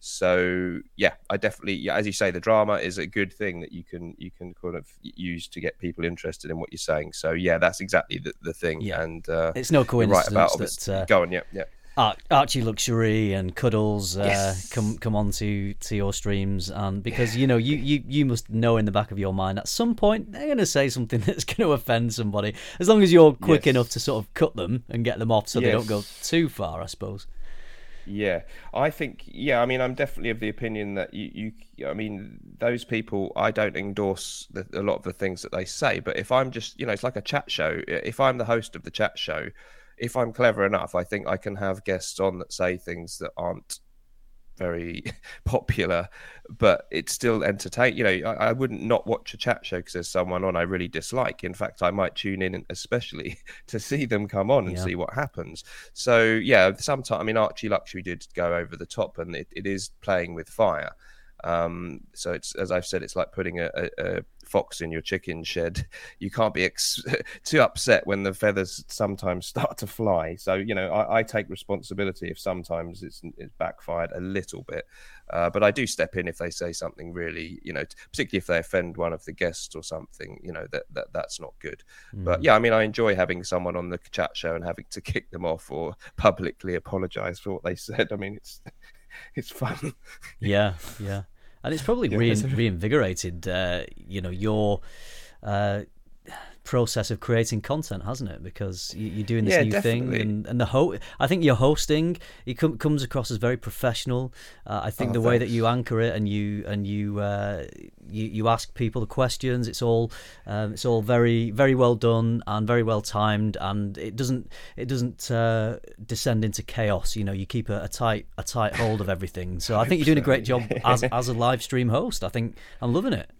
So yeah, I definitely yeah, as you say, the drama is a good thing that you can you can kind of use to get people interested in what you're saying. So yeah, that's exactly the, the thing. Yeah. and uh, it's no you're right about that uh, Go on, yeah, yeah. Ar- Archie Luxury and Cuddles uh, Yes. come come on to, to your streams, and because you know you, you you must know in the back of your mind at some point they're going to say something that's going to offend somebody. As long as you're quick Yes. enough to sort of cut them and get them off, so they don't go too far, I suppose. Yeah, I think yeah. I mean, I'm definitely of the opinion that you, you I mean, those people. I don't endorse the, a lot of the things that they say, but if I'm just, you know, it's like a chat show. If I'm the host of the chat show, if I'm clever enough, I think I can have guests on that say things that aren't very popular, but it's still entertain. You know, I, I wouldn't not watch a chat show because there's someone on I really dislike. In fact, I might tune in especially to see them come on and Yeah. see what happens. So yeah, sometimes I mean Archie Luxury did go over the top, and it, it is playing with fire. Um, so it's as I've said, it's like putting a, a, a fox in your chicken shed. You can't be ex- too upset when the feathers sometimes start to fly. So you know, I, I take responsibility if sometimes it's, it's backfired a little bit, uh, but I do step in if they say something really, you know, particularly if they offend one of the guests or something. You know that, that that's not good. But yeah, I mean, I enjoy having someone on the chat show and having to kick them off or publicly apologize for what they said. I mean, it's it's fun. Yeah, yeah, and it's probably Yeah, rein, reinvigorated. Uh, you know your uh, process of creating content, hasn't it? Because you, you're doing this Yeah, new thing, and and the ho- I think your hosting it com- comes across as very professional. Uh, I think Oh, the way that you anchor it and you and you uh, you you ask people the questions, it's all um, it's all very very well done and very well timed, and it doesn't it doesn't uh, descend into chaos. You know, you keep a, a tight a tight hold of everything. So I think you're doing a great job as as a live stream host. I think I'm loving it.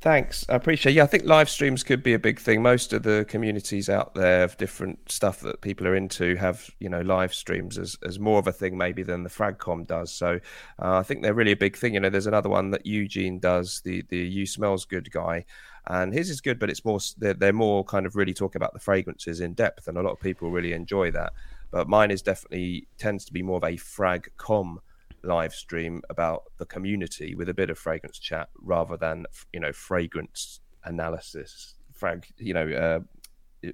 Thanks, I appreciate. Yeah, I think live streams could be a big thing. Most of the communities out there of different stuff that people are into have, you know, live streams as, as more of a thing maybe than the Fragcomm does. So uh, I think they're really a big thing. You know, there's another one that Eugene does, the the You Smells Good guy, and his is good, but it's more they're, they're more kind of really talking about the fragrances in depth, and a lot of people really enjoy that. But mine is definitely tends to be more of a Fragcomm live stream about the community with a bit of fragrance chat rather than you know fragrance analysis frag you know uh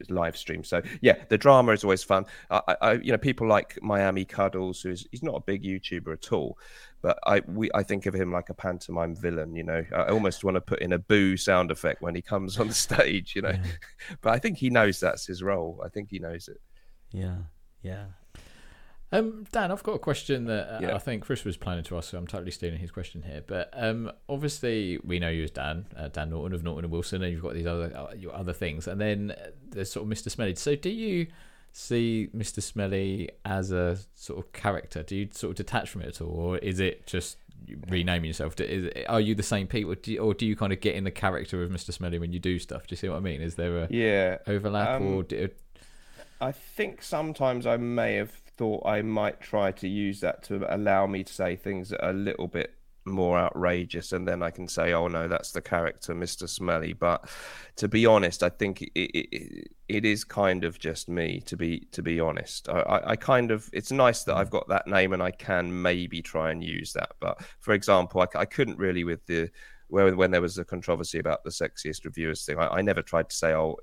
live stream. So yeah the drama is always fun. I, I you know people like miami cuddles who's he's not a big youtuber at all but i we i think of him like a pantomime villain you know. I almost want to put in a boo sound effect when he comes on the stage you know. But i think he knows that's his role. I think he knows it. Yeah, yeah. Um, Dan, I've got a question that uh, Yeah. I think Chris was planning to ask, so I'm totally stealing his question here. But um, obviously, we know you as Dan, uh, Dan Norton of Norton and Wilson, and you've got these other uh, your other things, and then uh, there's sort of Mr. Smelly. So, do you see Mr. Smelly as a sort of character? Do you sort of detach from it at all, or is it just renaming yourself? Is- Are you the same people, do you, or do you kind of get in the character of Mr. Smelly when you do stuff? Do you see what I mean? Is there a Yeah. overlap, Um, or do, I think sometimes I may have thought I might try to use that to allow me to say things that are a little bit more outrageous, and then I can say, "Oh no, that's the character, Mister Smelly." But to be honest, I think it, it, it is kind of just me. To be to be honest, I, I, kind of it's nice that I've got that name and I can maybe try and use that. But for example, I, I couldn't really with the where when there was a controversy about the sexiest reviewers thing, I, I never tried to say, "Oh,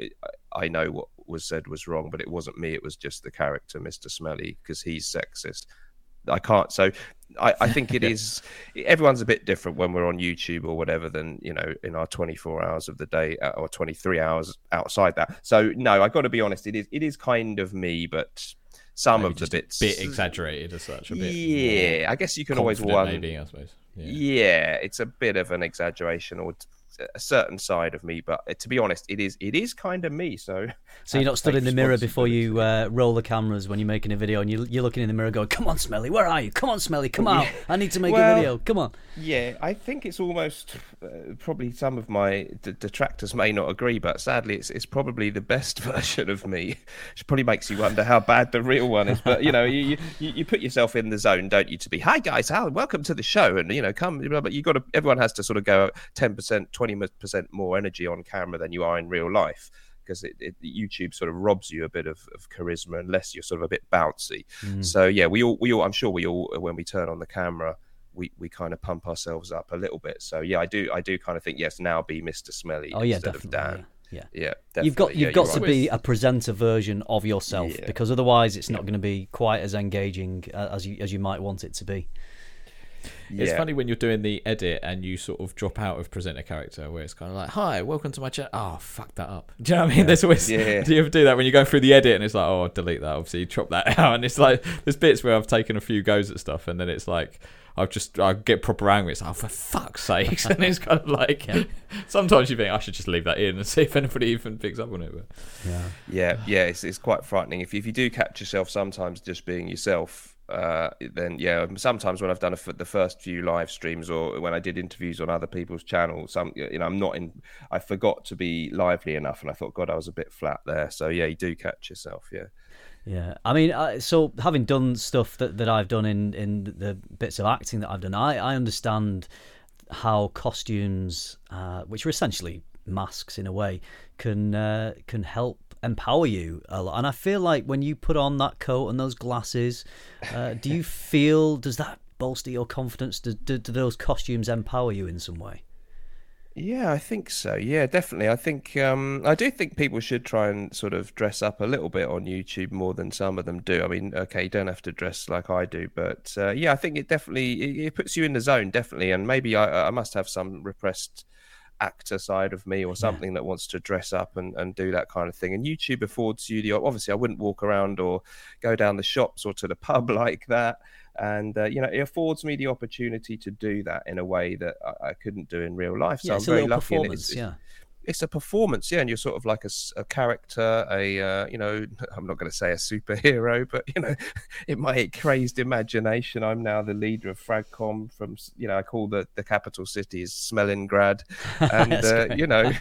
I know what was said was wrong," but it wasn't me. It was just the character, Mister Smelly, because he's sexist. I can't. So I, I think it is. Everyone's a bit different when we're on YouTube or whatever than you know in our 24 hours of the day uh, or 23 hours outside that. So no, I got to be honest. It is. It is kind of me, but some maybe of the bits bit exaggerated as such? A bit Yeah, I guess you can always one. maybe, I suppose. Yeah. Yeah, it's a bit of an exaggeration or a certain side of me, but uh, to be honest, it is it is kind of me. So, So you're not to stood in the mirror before you uh, roll the cameras when you're making a video, and you, you're looking in the mirror going, "Come on, Smelly, where are you? Come on, Smelly, come out! I need to make Well, a video. Come on." Yeah, I think it's almost uh, probably some of my d- detractors may not agree, but sadly, it's it's probably the best version of me. Which probably makes you wonder how bad the real one is. But you know, you you, you put yourself in the zone, don't you? To be, hi guys, how welcome to the show, and you know, come. But you got to. Everyone has to sort of go ten percent, twenty percent more energy on camera than you are in real life. Because it, it, YouTube sort of robs you a bit of, of charisma unless you're sort of a bit bouncy. Mm. So yeah, we all we all I'm sure we all when we turn on the camera, we, we kind of pump ourselves up a little bit. So yeah, I do I do kind of think yes, now be Mr. Smelly Oh yeah, instead definitely. of Dan. Yeah. Yeah, You've got you've Yeah, got to right. be a presenter version of yourself because otherwise it's not going to be quite as engaging uh, as you as you might want it to be. It's funny when you're doing the edit and you sort of drop out of presenter character where it's kind of like, "Hi, welcome to my channel." Oh, ah, fuck that up. Do you know what I mean? There's always. Yeah. Do you ever do that when you go through the edit and it's like, "Oh, delete that." Obviously, you chop that out, and it's like there's bits where I've taken a few goes at stuff, and then it's like. I've just I get proper angry. It's like, oh, for fuck's sakes, and it's kind of like sometimes you think I should just leave that in and see if anybody even picks up on it. But Yeah. Yeah, yeah, it's, it's quite frightening. If, if you do catch yourself sometimes just being yourself, uh, then yeah, sometimes when I've done the first few live streams or when I did interviews on other people's channels, some you know I'm not in. I forgot to be lively enough, and I thought, God, I was a bit flat there. So yeah, you do catch yourself. Yeah. Yeah, I mean, I, so having done stuff that, that I've done in, in the bits of acting that I've done, I, I understand how costumes, uh, which are essentially masks in a way, can uh, can help empower you a lot. And I feel like when you put on that coat and those glasses, uh, do you feel does that bolster your confidence? Do, do, do those costumes empower you in some way? Yeah, I think so. Yeah, definitely. I think um, I do think people should try and sort of dress up a little bit on YouTube more than some of them do. I mean, okay, you don't have to dress like I do, but uh, yeah, I think it definitely it, it puts you in the zone, definitely. And maybe I, I must have some repressed actor side of me or something that wants to dress up and, and do that kind of thing. And YouTube affords you the obviously I wouldn't walk around or go down the shops or to the pub like that. And uh, you know, it affords me the opportunity to do that in a way that I, I couldn't do in real life. So yeah, I'm very lucky. performance. it's, yeah, it's a performance, yeah, and you're sort of like a character, a uh, you know, I'm not going to say a superhero, but you know, in my crazed imagination, I'm now the leader of Fragcomm from, you know, I call the the capital city is Smellingrad, and uh, you know,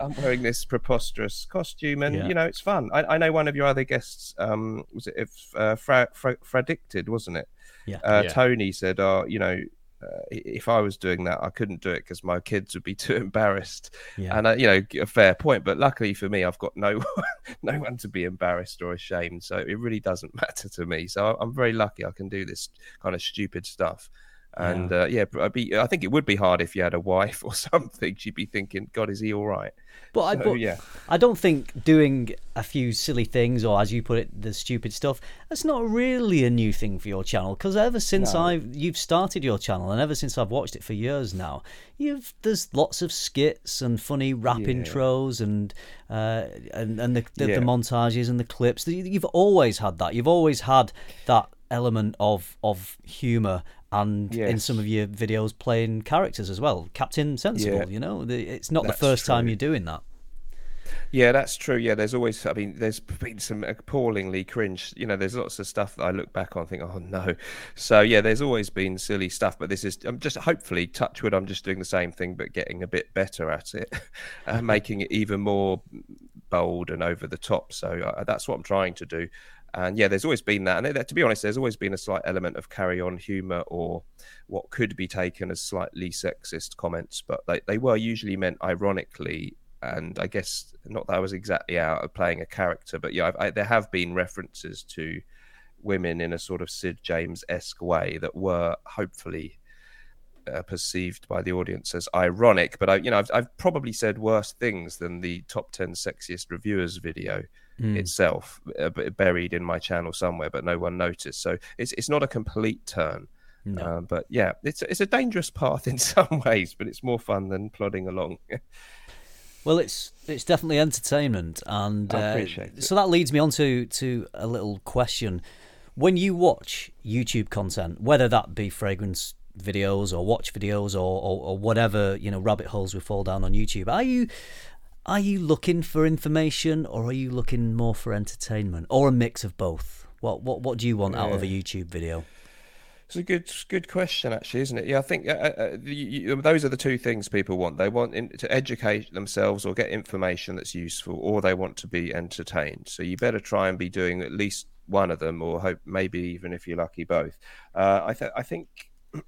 I'm wearing this preposterous costume, and Yeah. you know, it's fun. I, I know one of your other guests, um, was it if uh, Fra, Fra, Fradicted, wasn't it? Yeah. Uh, Yeah. Tony said, "Oh, you know." Uh, if I was doing that, I couldn't do it because my kids would be too embarrassed. Yeah. and uh, you know a fair point but luckily for me i've got no no one to be embarrassed or ashamed so it really doesn't matter to me. So i'm very lucky i can do this kind of stupid stuff and yeah, uh, yeah I'd be, i think it would be hard if you had a wife or something she'd be thinking god is he all right But, I, but yeah. I don't think doing a few silly things, or as you put it, the stupid stuff, that's not really a new thing for your channel. Because ever since No. I've you've started your channel, and ever since I've watched it for years now, you've there's lots of skits and funny rap Yeah. intros and uh, and and the the, Yeah. the montages and the clips. You- You've always had that. You've always had that element of of humor and in some of your videos playing characters as well captain sensible Yeah. you know it's not the That's first time you're doing that Yeah, that's true. Yeah, there's always, I mean, there's been some appallingly cringe, you know, there's lots of stuff that I look back on and think, oh no. So, yeah, there's always been silly stuff, but this is, I'm just hopefully, touch wood, I'm just doing the same thing, but getting a bit better at it, and making it even more bold and over the top. So, uh, that's what I'm trying to do. And yeah, there's always been that. And to be honest, there's always been a slight element of carry on humor or what could be taken as slightly sexist comments, but they, they were usually meant ironically and I guess not that I was exactly out of playing a character, but yeah, I, there have been references to women in a sort of Sid James esque way that were hopefully uh, perceived by the audience as ironic. But I, you know, I've, I've, probably said worse things than the top ten sexiest reviewers video mm. itself, uh, buried in my channel somewhere, but no one noticed. So it's it's not a complete turn. No. Uh, but yeah, it's it's a dangerous path in some ways, but it's more fun than plodding along. Well, it's it's definitely entertainment, and uh, so that leads me on to to a little question. When you watch YouTube content, whether that be fragrance videos or watch videos or, or, or whatever you know rabbit holes we fall down on YouTube, are you are you looking for information or are you looking more for entertainment or a mix of both? What what what do you want yeah. out of a YouTube video? It's a good good question, actually, isn't it? Yeah, I think uh, uh, you, those are the two things people want. They want in, to educate themselves or get information that's useful, or they want to be entertained. So you better try and be doing at least one of them, or hope maybe even if you're lucky, both. Uh, I, th- I think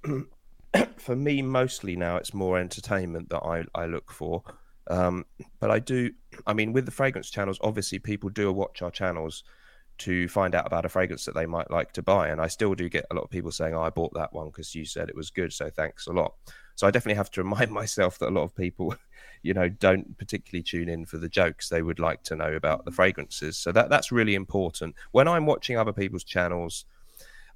for me, mostly now, it's more entertainment that I, I look for. Um, but I do, I mean, with the fragrance channels, obviously people do watch our channels to find out about a fragrance that they might like to buy. And I still do get a lot of people saying, oh, I bought that one because you said it was good. So thanks a lot. So I definitely have to remind myself that a lot of people, you know, don't particularly tune in for the jokes. They would like to know about the fragrances. So that that's really important. When I'm watching other people's channels,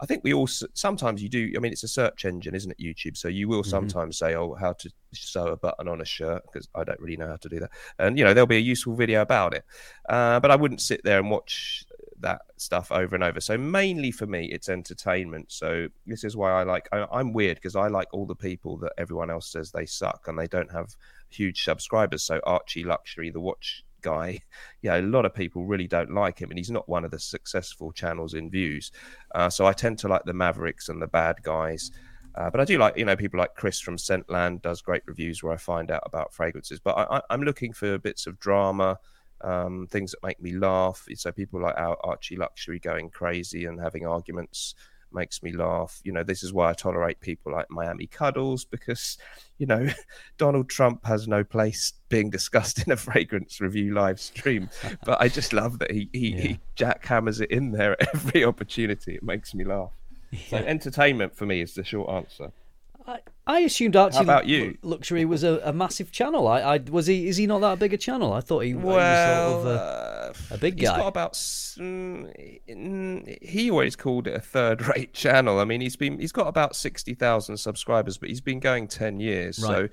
I think we all sometimes you do. I mean, it's a search engine, isn't it? YouTube. So you will mm-hmm. sometimes say, "Oh, how to sew a button on a shirt," because I don't really know how to do that. And you know, there'll be a useful video about it. Uh, but I wouldn't sit there and watch that stuff over and over. So mainly for me, it's entertainment. So this is why I like. I, I'm weird because I like all the people that everyone else says they suck and they don't have huge subscribers. So Archie Luxury, the watch guy, yeah, a lot of people really don't like him, and he's not one of the successful channels in views. Uh, so I tend to like the Mavericks and the bad guys. Uh, but I do like, you know, people like Chris from Scentland does great reviews where I find out about fragrances. But I, am looking for bits of drama, um, things that make me laugh. So people like our Archie Luxury going crazy and having arguments makes me laugh. You know, this is why I tolerate people like Miami Cuddles because, you know, Donald Trump has no place being discussed in a fragrance review live stream. but I just love that he he, yeah. he jackhammers it in there at every opportunity. It makes me laugh. Yeah. So entertainment for me is the short answer. I, I assumed Archie How about you? Luxury was a, a massive channel. I, I was he is he not that big a channel? I thought he, well, he was sort of a, a big guy. He's got about mm, he always called it a third rate channel. I mean, he's been he's got about sixty thousand subscribers, but he's been going ten years. Right. So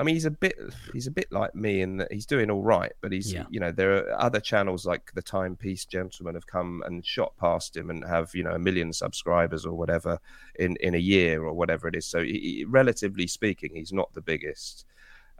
I mean, he's a bit he's a bit like me in that he's doing all right, but he's yeah. you know there are other channels like the Timepiece Gentleman have come and shot past him and have you know a million subscribers or whatever in in a year or whatever it is. So he, relatively speaking, he's not the biggest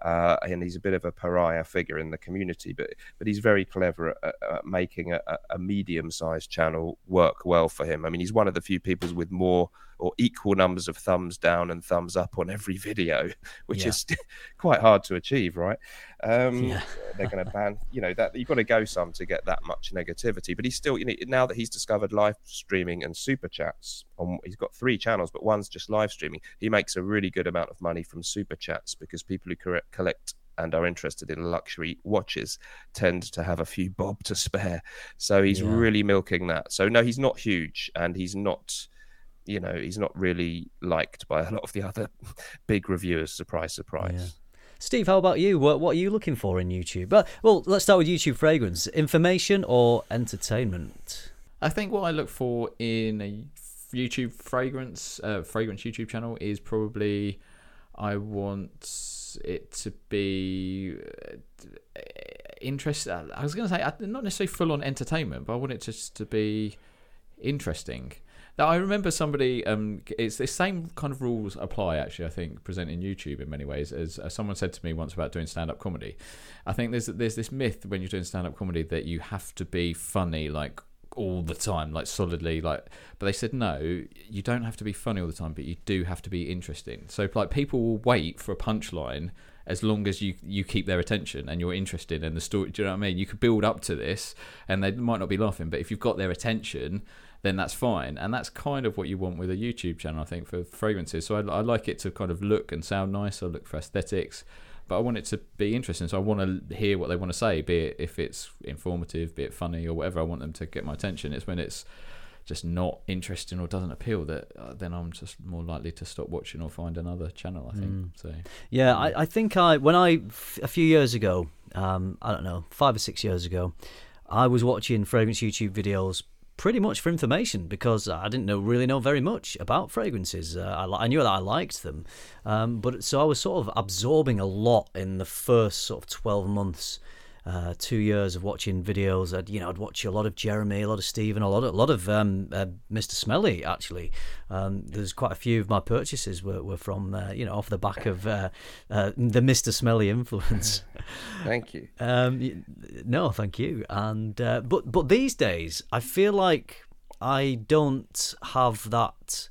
uh, and he's a bit of a pariah figure in the community. But but he's very clever at, at making a, a medium-sized channel work well for him. I mean, he's one of the few people with more or equal numbers of thumbs down and thumbs up on every video, which yeah. is quite hard to achieve, right? Um, yeah. they're going to ban, you know, that you've got to go some to get that much negativity. But he's still, you know, now that he's discovered live streaming and super chats, on, he's got three channels, but one's just live streaming. He makes a really good amount of money from super chats because people who collect and are interested in luxury watches tend to have a few bob to spare. So he's yeah. really milking that. So no, he's not huge and he's not you know he's not really liked by a lot of the other big reviewers surprise surprise yeah. Steve, how about you? What what are you looking for in YouTube? But well, let's start with YouTube fragrance. Information or entertainment? I think what I look for in a YouTube fragrance uh, fragrance YouTube channel is probably I want it to be uh, interesting. I was going to say not necessarily full on entertainment, but I want it just to be interesting. Now, I remember somebody. Um, it's the same kind of rules apply. Actually, I think presenting YouTube in many ways, as, as someone said to me once about doing stand-up comedy. I think there's there's this myth when you're doing stand-up comedy that you have to be funny like all the time, like solidly, like. But they said no, you don't have to be funny all the time, but you do have to be interesting. So like people will wait for a punchline as long as you you keep their attention and you're interested in the story. Do you know what I mean? You could build up to this, and they might not be laughing, but if you've got their attention, then that's fine. And that's kind of what you want with a YouTube channel, I think, for fragrances. So I, I like it to kind of look and sound nice. I look for aesthetics, but I want it to be interesting. So I want to hear what they want to say, be it if it's informative, be it funny or whatever. I want them to get my attention. It's when it's just not interesting or doesn't appeal that uh, then I'm just more likely to stop watching or find another channel. I think Mm. so. Yeah, I, I think I when I f- a few years ago, um, I don't know, five or six years ago, I was watching fragrance YouTube videos pretty much for information because I didn't know really know very much about fragrances. Uh, I, I knew that I liked them, um, but so I was sort of absorbing a lot in the first sort of twelve months. Uh, two years of watching videos, I'd you know I'd watch a lot of Jeremy, a lot of Stephen, a lot of a lot of um, uh, Mr. Smelly actually. Um, there's quite a few of my purchases were, were from uh, you know off the back of uh, uh, the Mr. Smelly influence. Thank you. Um, no, thank you. And uh, but but these days, I feel like I don't have that.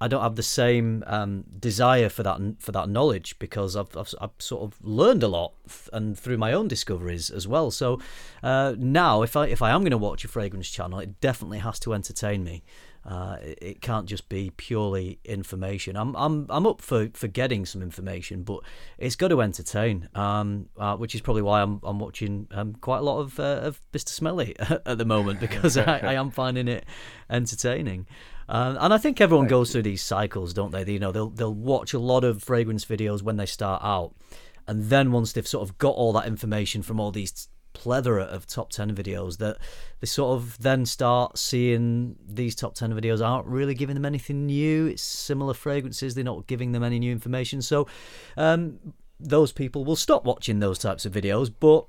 I don't have the same um, desire for that for that knowledge because I've, I've I've sort of learned a lot th- and through my own discoveries as well. So uh, now, if I if I am going to watch a fragrance channel, it definitely has to entertain me. Uh, it, it can't just be purely information. I'm I'm I'm up for, for getting some information, but it's got to entertain. Um, uh, which is probably why I'm I'm watching um, quite a lot of uh, of Mr. Smelly at the moment because I, I am finding it entertaining. Um, and I think everyone goes through these cycles, don't they? You know, they'll they'll watch a lot of fragrance videos when they start out, and then once they've sort of got all that information from all these plethora of top 10 videos that they sort of then start seeing these top 10 videos aren't really giving them anything new. It's similar fragrances they're not giving them any new information. So um, those people will stop watching those types of videos but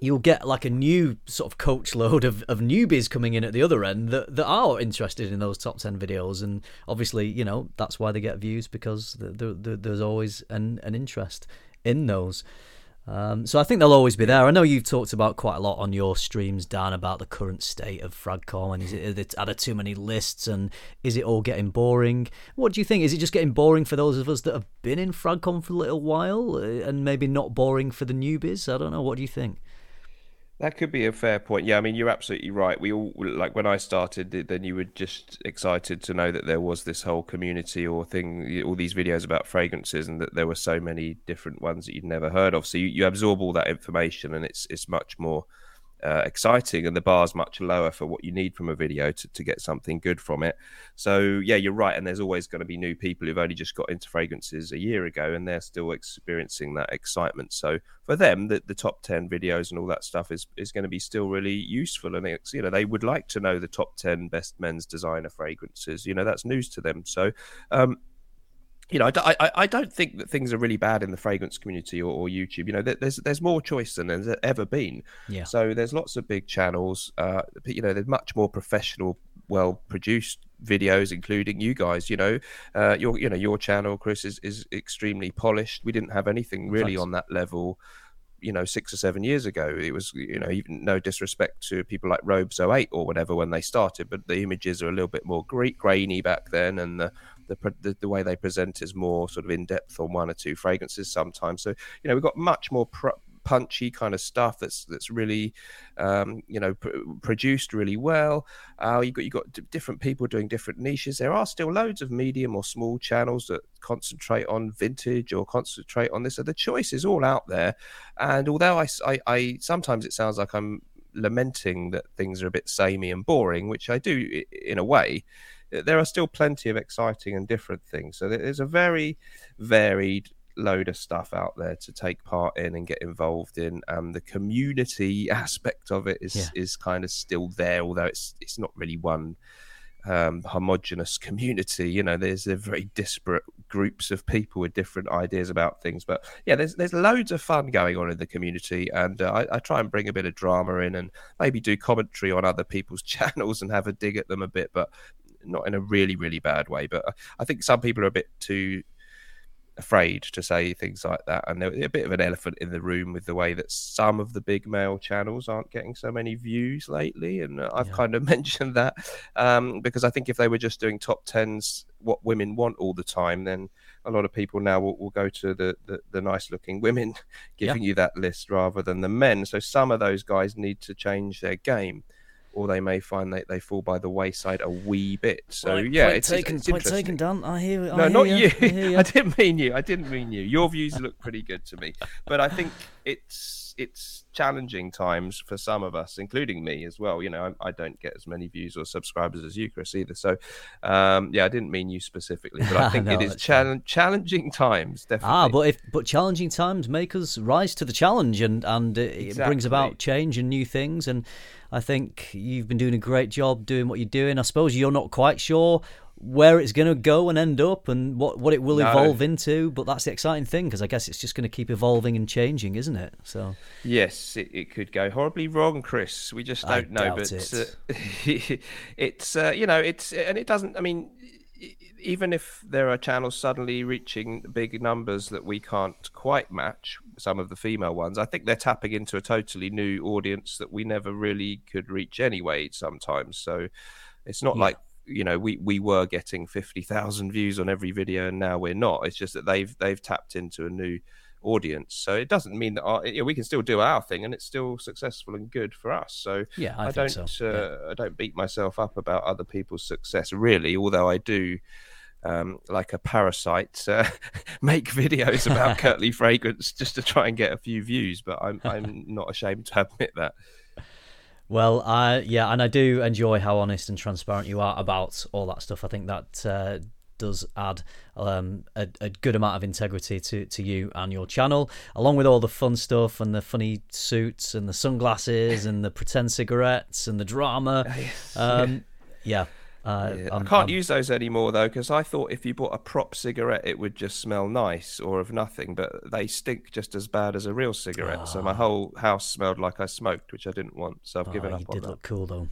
you'll get like a new sort of coach load of, of newbies coming in at the other end that, that are interested in those top 10 videos and obviously you know that's why they get views because the, the, the, there's always an, an interest in those um, so I think they'll always be there. I know you've talked about quite a lot on your streams, Dan, about the current state of Fragcomm and is it are there too many lists and is it all getting boring? What do you think? Is it just getting boring for those of us that have been in Fragcomm for a little while uh, and maybe not boring for the newbies? I don't know. What do you think? That could be a fair point. Yeah, I mean, you're absolutely right. We all like when I started, then you were just excited to know that there was this whole community or thing, all these videos about fragrances, and that there were so many different ones that you'd never heard of. So you, you absorb all that information, and it's it's much more uh, exciting, and the bar's much lower for what you need from a video to, to get something good from it. So yeah, you're right, and there's always going to be new people who've only just got into fragrances a year ago, and they're still experiencing that excitement. So for them, the, the top ten videos and all that stuff is is going to be still really useful, and it's, you know they would like to know the top ten best men's designer fragrances. You know that's news to them. So. Um, you know, I, I, I don't think that things are really bad in the fragrance community or, or YouTube. You know, there's there's more choice than there's ever been. Yeah. So there's lots of big channels. Uh, you know, there's much more professional, well produced videos, including you guys. You know, uh, your you know your channel, Chris, is is extremely polished. We didn't have anything really Thanks. on that level. You know, six or seven years ago, it was you know mm. even no disrespect to people like Robes 08 or whatever when they started, but the images are a little bit more gra- grainy back then, and the the, the the way they present is more sort of in depth on one or two fragrances sometimes. So you know we've got much more pr- punchy kind of stuff that's that's really um, you know pr- produced really well. Uh, you got you got d- different people doing different niches. There are still loads of medium or small channels that concentrate on vintage or concentrate on this. So the choice is all out there. And although I I sometimes it sounds like I'm lamenting that things are a bit samey and boring, which I do in a way there are still plenty of exciting and different things. So there's a very varied load of stuff out there to take part in and get involved in. Um, the community aspect of it is Yeah. is kind of still there, although it's it's not really one um, homogenous community. You know, there's a very disparate groups of people with different ideas about things. But yeah, there's there's loads of fun going on in the community, and uh, I, I try and bring a bit of drama in and maybe do commentary on other people's channels and have a dig at them a bit. But not in a really really bad way, but I think some people are a bit too afraid to say things like that, and they're a bit of an elephant in the room with the way that some of the big male channels aren't getting so many views lately. And uh, I've Yeah. kind of mentioned that um, because I think if they were just doing top tens, what women want all the time, then a lot of people now will, will go to the, the, the nice looking women giving you that list rather than the men. So some of those guys need to change their game. Or they may find that they fall by the wayside a wee bit. So Point- yeah, it's, taken, it's taken, Dan. I hear. I No, hear not ya, you. I. I didn't mean you. I didn't mean you. Your views look pretty good to me, but I think it's it's challenging times for some of us, including me as well. You know, I, I don't get as many views or subscribers as you, Chris, either. So, um, yeah, I didn't mean you specifically, but I think No, it is challenge challenging times. Definitely. Ah, but if but challenging times make us rise to the challenge, and and it, it brings about change and new things. And I think you've been doing a great job doing what you're doing. I suppose you're not quite sure where it's going to go and end up, and what what it will No. evolve into. But that's the exciting thing because I guess it's just going to keep evolving and changing, isn't it? So Yes, it, it could go horribly wrong, Chris. We just don't know. but it. Uh, it's uh, you know it's and it doesn't. I mean, even if there are channels suddenly reaching big numbers that we can't quite match, some of the female ones, I think they're tapping into a totally new audience that we never really could reach anyway. Sometimes, so it's not Yeah. like you know we we were getting 50,000 views on every video and now we're not. It's just that they've they've tapped into a new audience. So it doesn't mean that our, you know, we can still do our thing and it's still successful and good for us. So yeah, I, I, don't so. uh, I don't beat myself up about other people's success really although I do um, like a parasite uh, make videos about Curtly fragrance just to try and get a few views but I'm I'm not ashamed to admit that Well, I yeah, and I do enjoy how honest and transparent you are about all that stuff. I think that uh, does add um, a, a good amount of integrity to, to you and your channel, along with all the fun stuff and the funny suits and the sunglasses and the pretend cigarettes and the drama. Um, yeah, uh, Yeah, I'm- I can't I'm- use those anymore though, because I thought if you bought a prop cigarette, it would just smell nice or of nothing, but they stink just as bad as a real cigarette. So my whole house smelled like I smoked, which I didn't want. So I've Oh, given up you on did that. look cool though.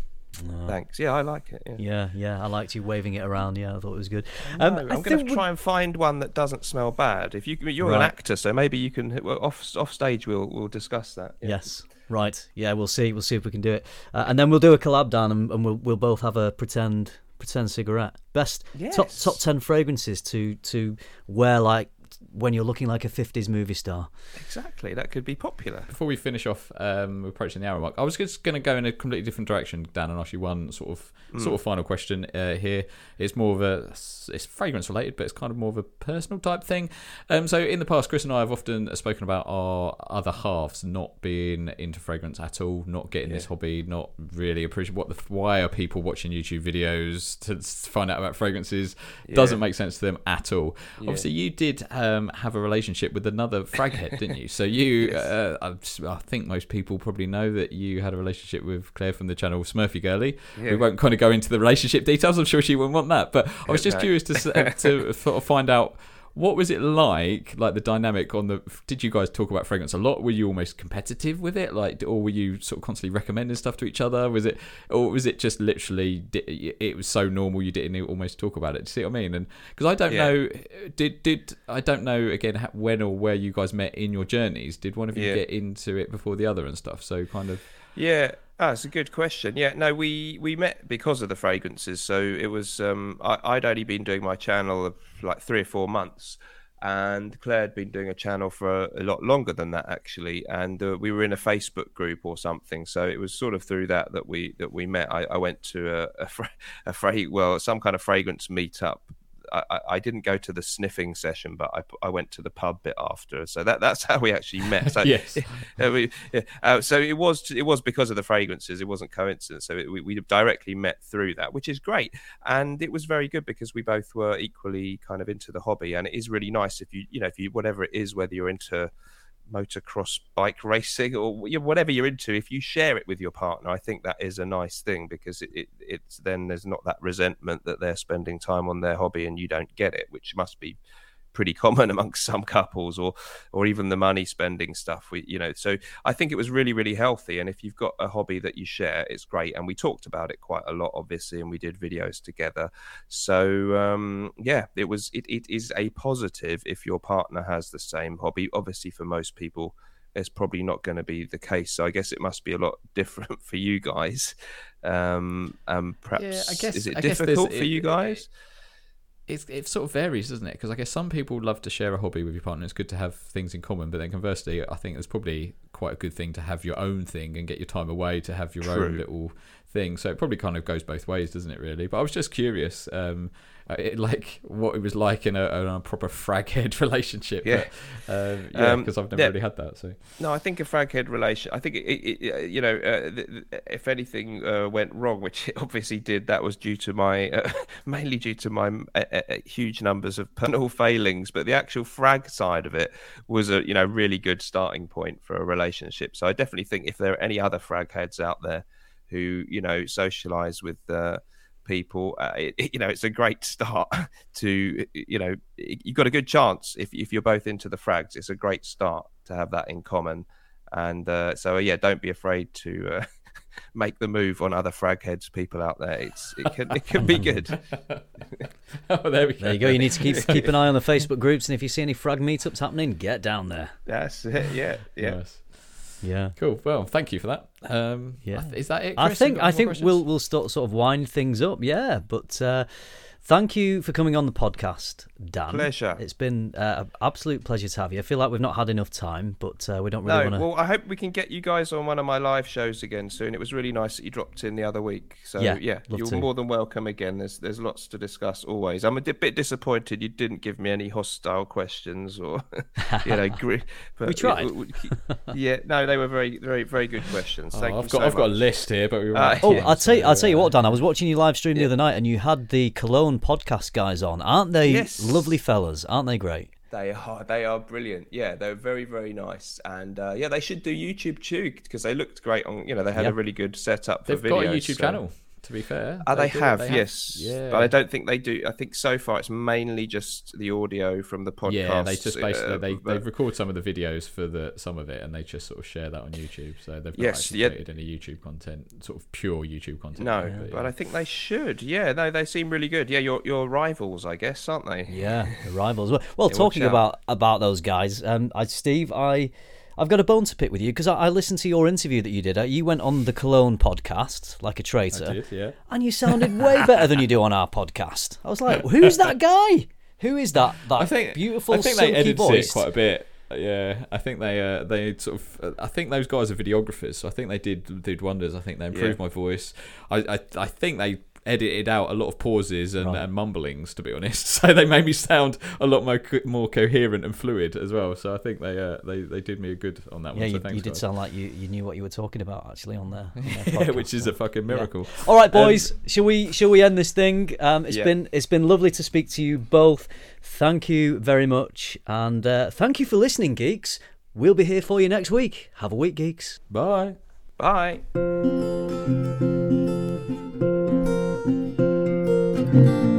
Oh, Thanks. Yeah, I like it. Yeah. yeah, yeah, I liked you waving it around. Yeah, I thought it was good. Um, No, I I'm going to try and find one that doesn't smell bad. If you you're Right. an actor, so maybe you can well, off off stage. We'll we'll discuss that. Yeah. Yes. Right. Yeah, we'll see. We'll see if we can do it, uh, and then we'll do a collab, Dan, and, and we'll we'll both have a pretend pretend cigarette. Best top top ten fragrances to to wear like when you're looking like a '50s movie star. Exactly. That could be popular. Before we finish off, um, we're approaching the hour mark. I was just going to go in a completely different direction, Dan, and ask you one sort of sort of final question uh, here. It's more of a it's fragrance related, but it's kind of more of a personal type thing. Um, so in the past, Chris and I have often spoken about our other halves not being into fragrance at all, not getting this hobby, not really appreciate what the why are people watching YouTube videos to s- find out about fragrances. Doesn't make sense to them at all. Obviously, you did um, have a relationship with another fraghead, didn't you? So you, uh, I, I think most people probably know that you had a relationship with Claire from the channel Smurfy Girly. We won't kind of go into the relationship details. I'm sure she wouldn't want that. But I was just No. curious to uh, to sort of find out. What was it like, like the dynamic on the? Did you guys talk about fragrance a lot? Were you almost competitive with it, like, or were you sort of constantly recommending stuff to each other? Was it, or was it just literally? It was so normal you didn't almost talk about it. Do you see what I mean? And because I don't Yeah. know, did did I don't know again when or where you guys met in your journeys? Did one of you Yeah. get into it before the other and stuff? So kind of. Yeah, oh, it's a good question. Yeah, no, we we met because of the fragrances. So it was um, I, I'd only been doing my channel of like three or four months, and Claire had been doing a channel for a, a lot longer than that actually. And uh, we were in a Facebook group or something. So it was sort of through that that we that we met. I, I went to a a, fra- a fra- well some kind of fragrance meetup. I, I- I didn't go to the sniffing session, but I, I went to the pub bit after. So that that's how we actually met. So Yes. uh, we, yeah, uh, so it was it was because of the fragrances. It wasn't coincidence. So it, we, we directly met through that, which is great, and it was very good because we both were equally kind of into the hobby, and it is really nice if you you know if you whatever it is, whether you're into motocross bike racing or whatever you're into if you share it with your partner i think that is a nice thing because it, it it's then there's not that resentment that they're spending time on their hobby and you don't get it which must be pretty common amongst some couples or or even the money spending stuff we you know so i think it was really really healthy. And if you've got a hobby that you share it's great. And we talked about it quite a lot obviously and we did videos together. So um yeah it was it, it is a positive if your partner has the same hobby. Obviously for most people it's probably not going to be the case. So i guess it must be a lot different for you guys. Um um perhaps Yeah, I guess- is it I difficult for it- you guys it, it sort of varies, doesn't it? Because I guess some people love to share a hobby with your partner. It's good to have things in common, but then conversely, I think it's probably quite a good thing to have your own thing and get your time away to have your True. own little thing. So it probably kind of goes both ways, doesn't it? Really. But I was just curious, um, it, like what it was like in a, in a proper fraghead relationship. Yeah. But, um, yeah, Um, because I've never yeah. really had that. So No, I think a fraghead relation. I think it, it, it, you know, uh, th- th- if anything uh, went wrong, which it obviously did, that was due to my uh, mainly due to my uh, uh, huge numbers of personal failings. But the actual frag side of it was a you know really good starting point for a relationship. So I definitely think if there are any other frag heads out there who you know socialize with. Uh, people uh, it, it- you know it's a great start to you know you've got a good chance if, if you're both into the frags it's a great start to have that in common and uh, so yeah don't be afraid to uh, make the move on other frag heads people out there it's it can it can be good oh, there we go. There you go. You need to keep keep an eye on the Facebook groups, and if you see any frag meetups happening, get down there. that's it yeah yeah Nice. Yeah. Cool. Well, thank you for that. Um, Yeah. Is that it? I Chris? Have think I think questions? we'll we'll start sort of wind things up. Yeah, but uh, thank you for coming on the podcast, Dan. Pleasure. It's been uh, an absolute pleasure to have you. I feel like we've not had enough time, but uh, we don't really no want to. well i hope we can get you guys on one of my live shows again soon it was really nice that you dropped in the other week so Yeah, yeah, you're to. more than welcome again there's there's lots to discuss always i'm a di- bit disappointed you didn't give me any hostile questions or you know gr- We tried. yeah no they were very very very good questions Oh, thank I've you got so I've got a list here, but we were Uh, Oh, Yeah, I'll tell you. I'll tell you what, Dan. I was watching your live stream the other night, and you had the Cologne podcast guys on. Aren't they Yes. lovely fellas? Aren't they great? They are they are brilliant. Yeah, they're very very nice, and uh, yeah, they should do YouTube too because they looked great on. You know, they had Yeah. a really good setup for They've videos. got a YouTube so- channel. To be fair, Uh, they, do- have, yes, Yeah, but I don't think they do. I think so far it's mainly just the audio from the podcast. Yeah, they just basically uh, they, they record some of the videos for the some of it, and they just sort of share that on YouTube. So they've not Yes, actually yeah. created any YouTube content, sort of pure YouTube content. no, but, but yeah. I think they should. Yeah, no, they seem really good. Yeah, your your rivals, I guess, aren't they? Yeah, the rivals. Well, well talking about about those guys, um, I, Steve, I, I've got a bone to pick with you because I, I listened to your interview that you did. Uh, You went on the Cologne podcast like a traitor, I did, yeah. and you sounded way better than you do on our podcast. I was like, who's that guy? Who is that? That I think beautiful, I think they edited voice. it quite a bit. Yeah, I think they uh, they sort of. Uh, I think those guys are videographers, so I think they did did wonders. I think they improved my voice. I, I I think they edited out a lot of pauses and, and mumblings, to be honest. So they made me sound a lot more co- more coherent and fluid as well. So I think they uh, they they did me a good on that yeah, one. you, so thanks, you did guys. sound like you, you knew what you were talking about actually on there. on yeah, which is a fucking miracle. All right, boys. shall we shall we end this thing? Um, it's Yeah. been it's been lovely to speak to you both. Thank you very much, and uh, thank you for listening, geeks. We'll be here for you next week. Have a week, geeks. Bye. Bye. We were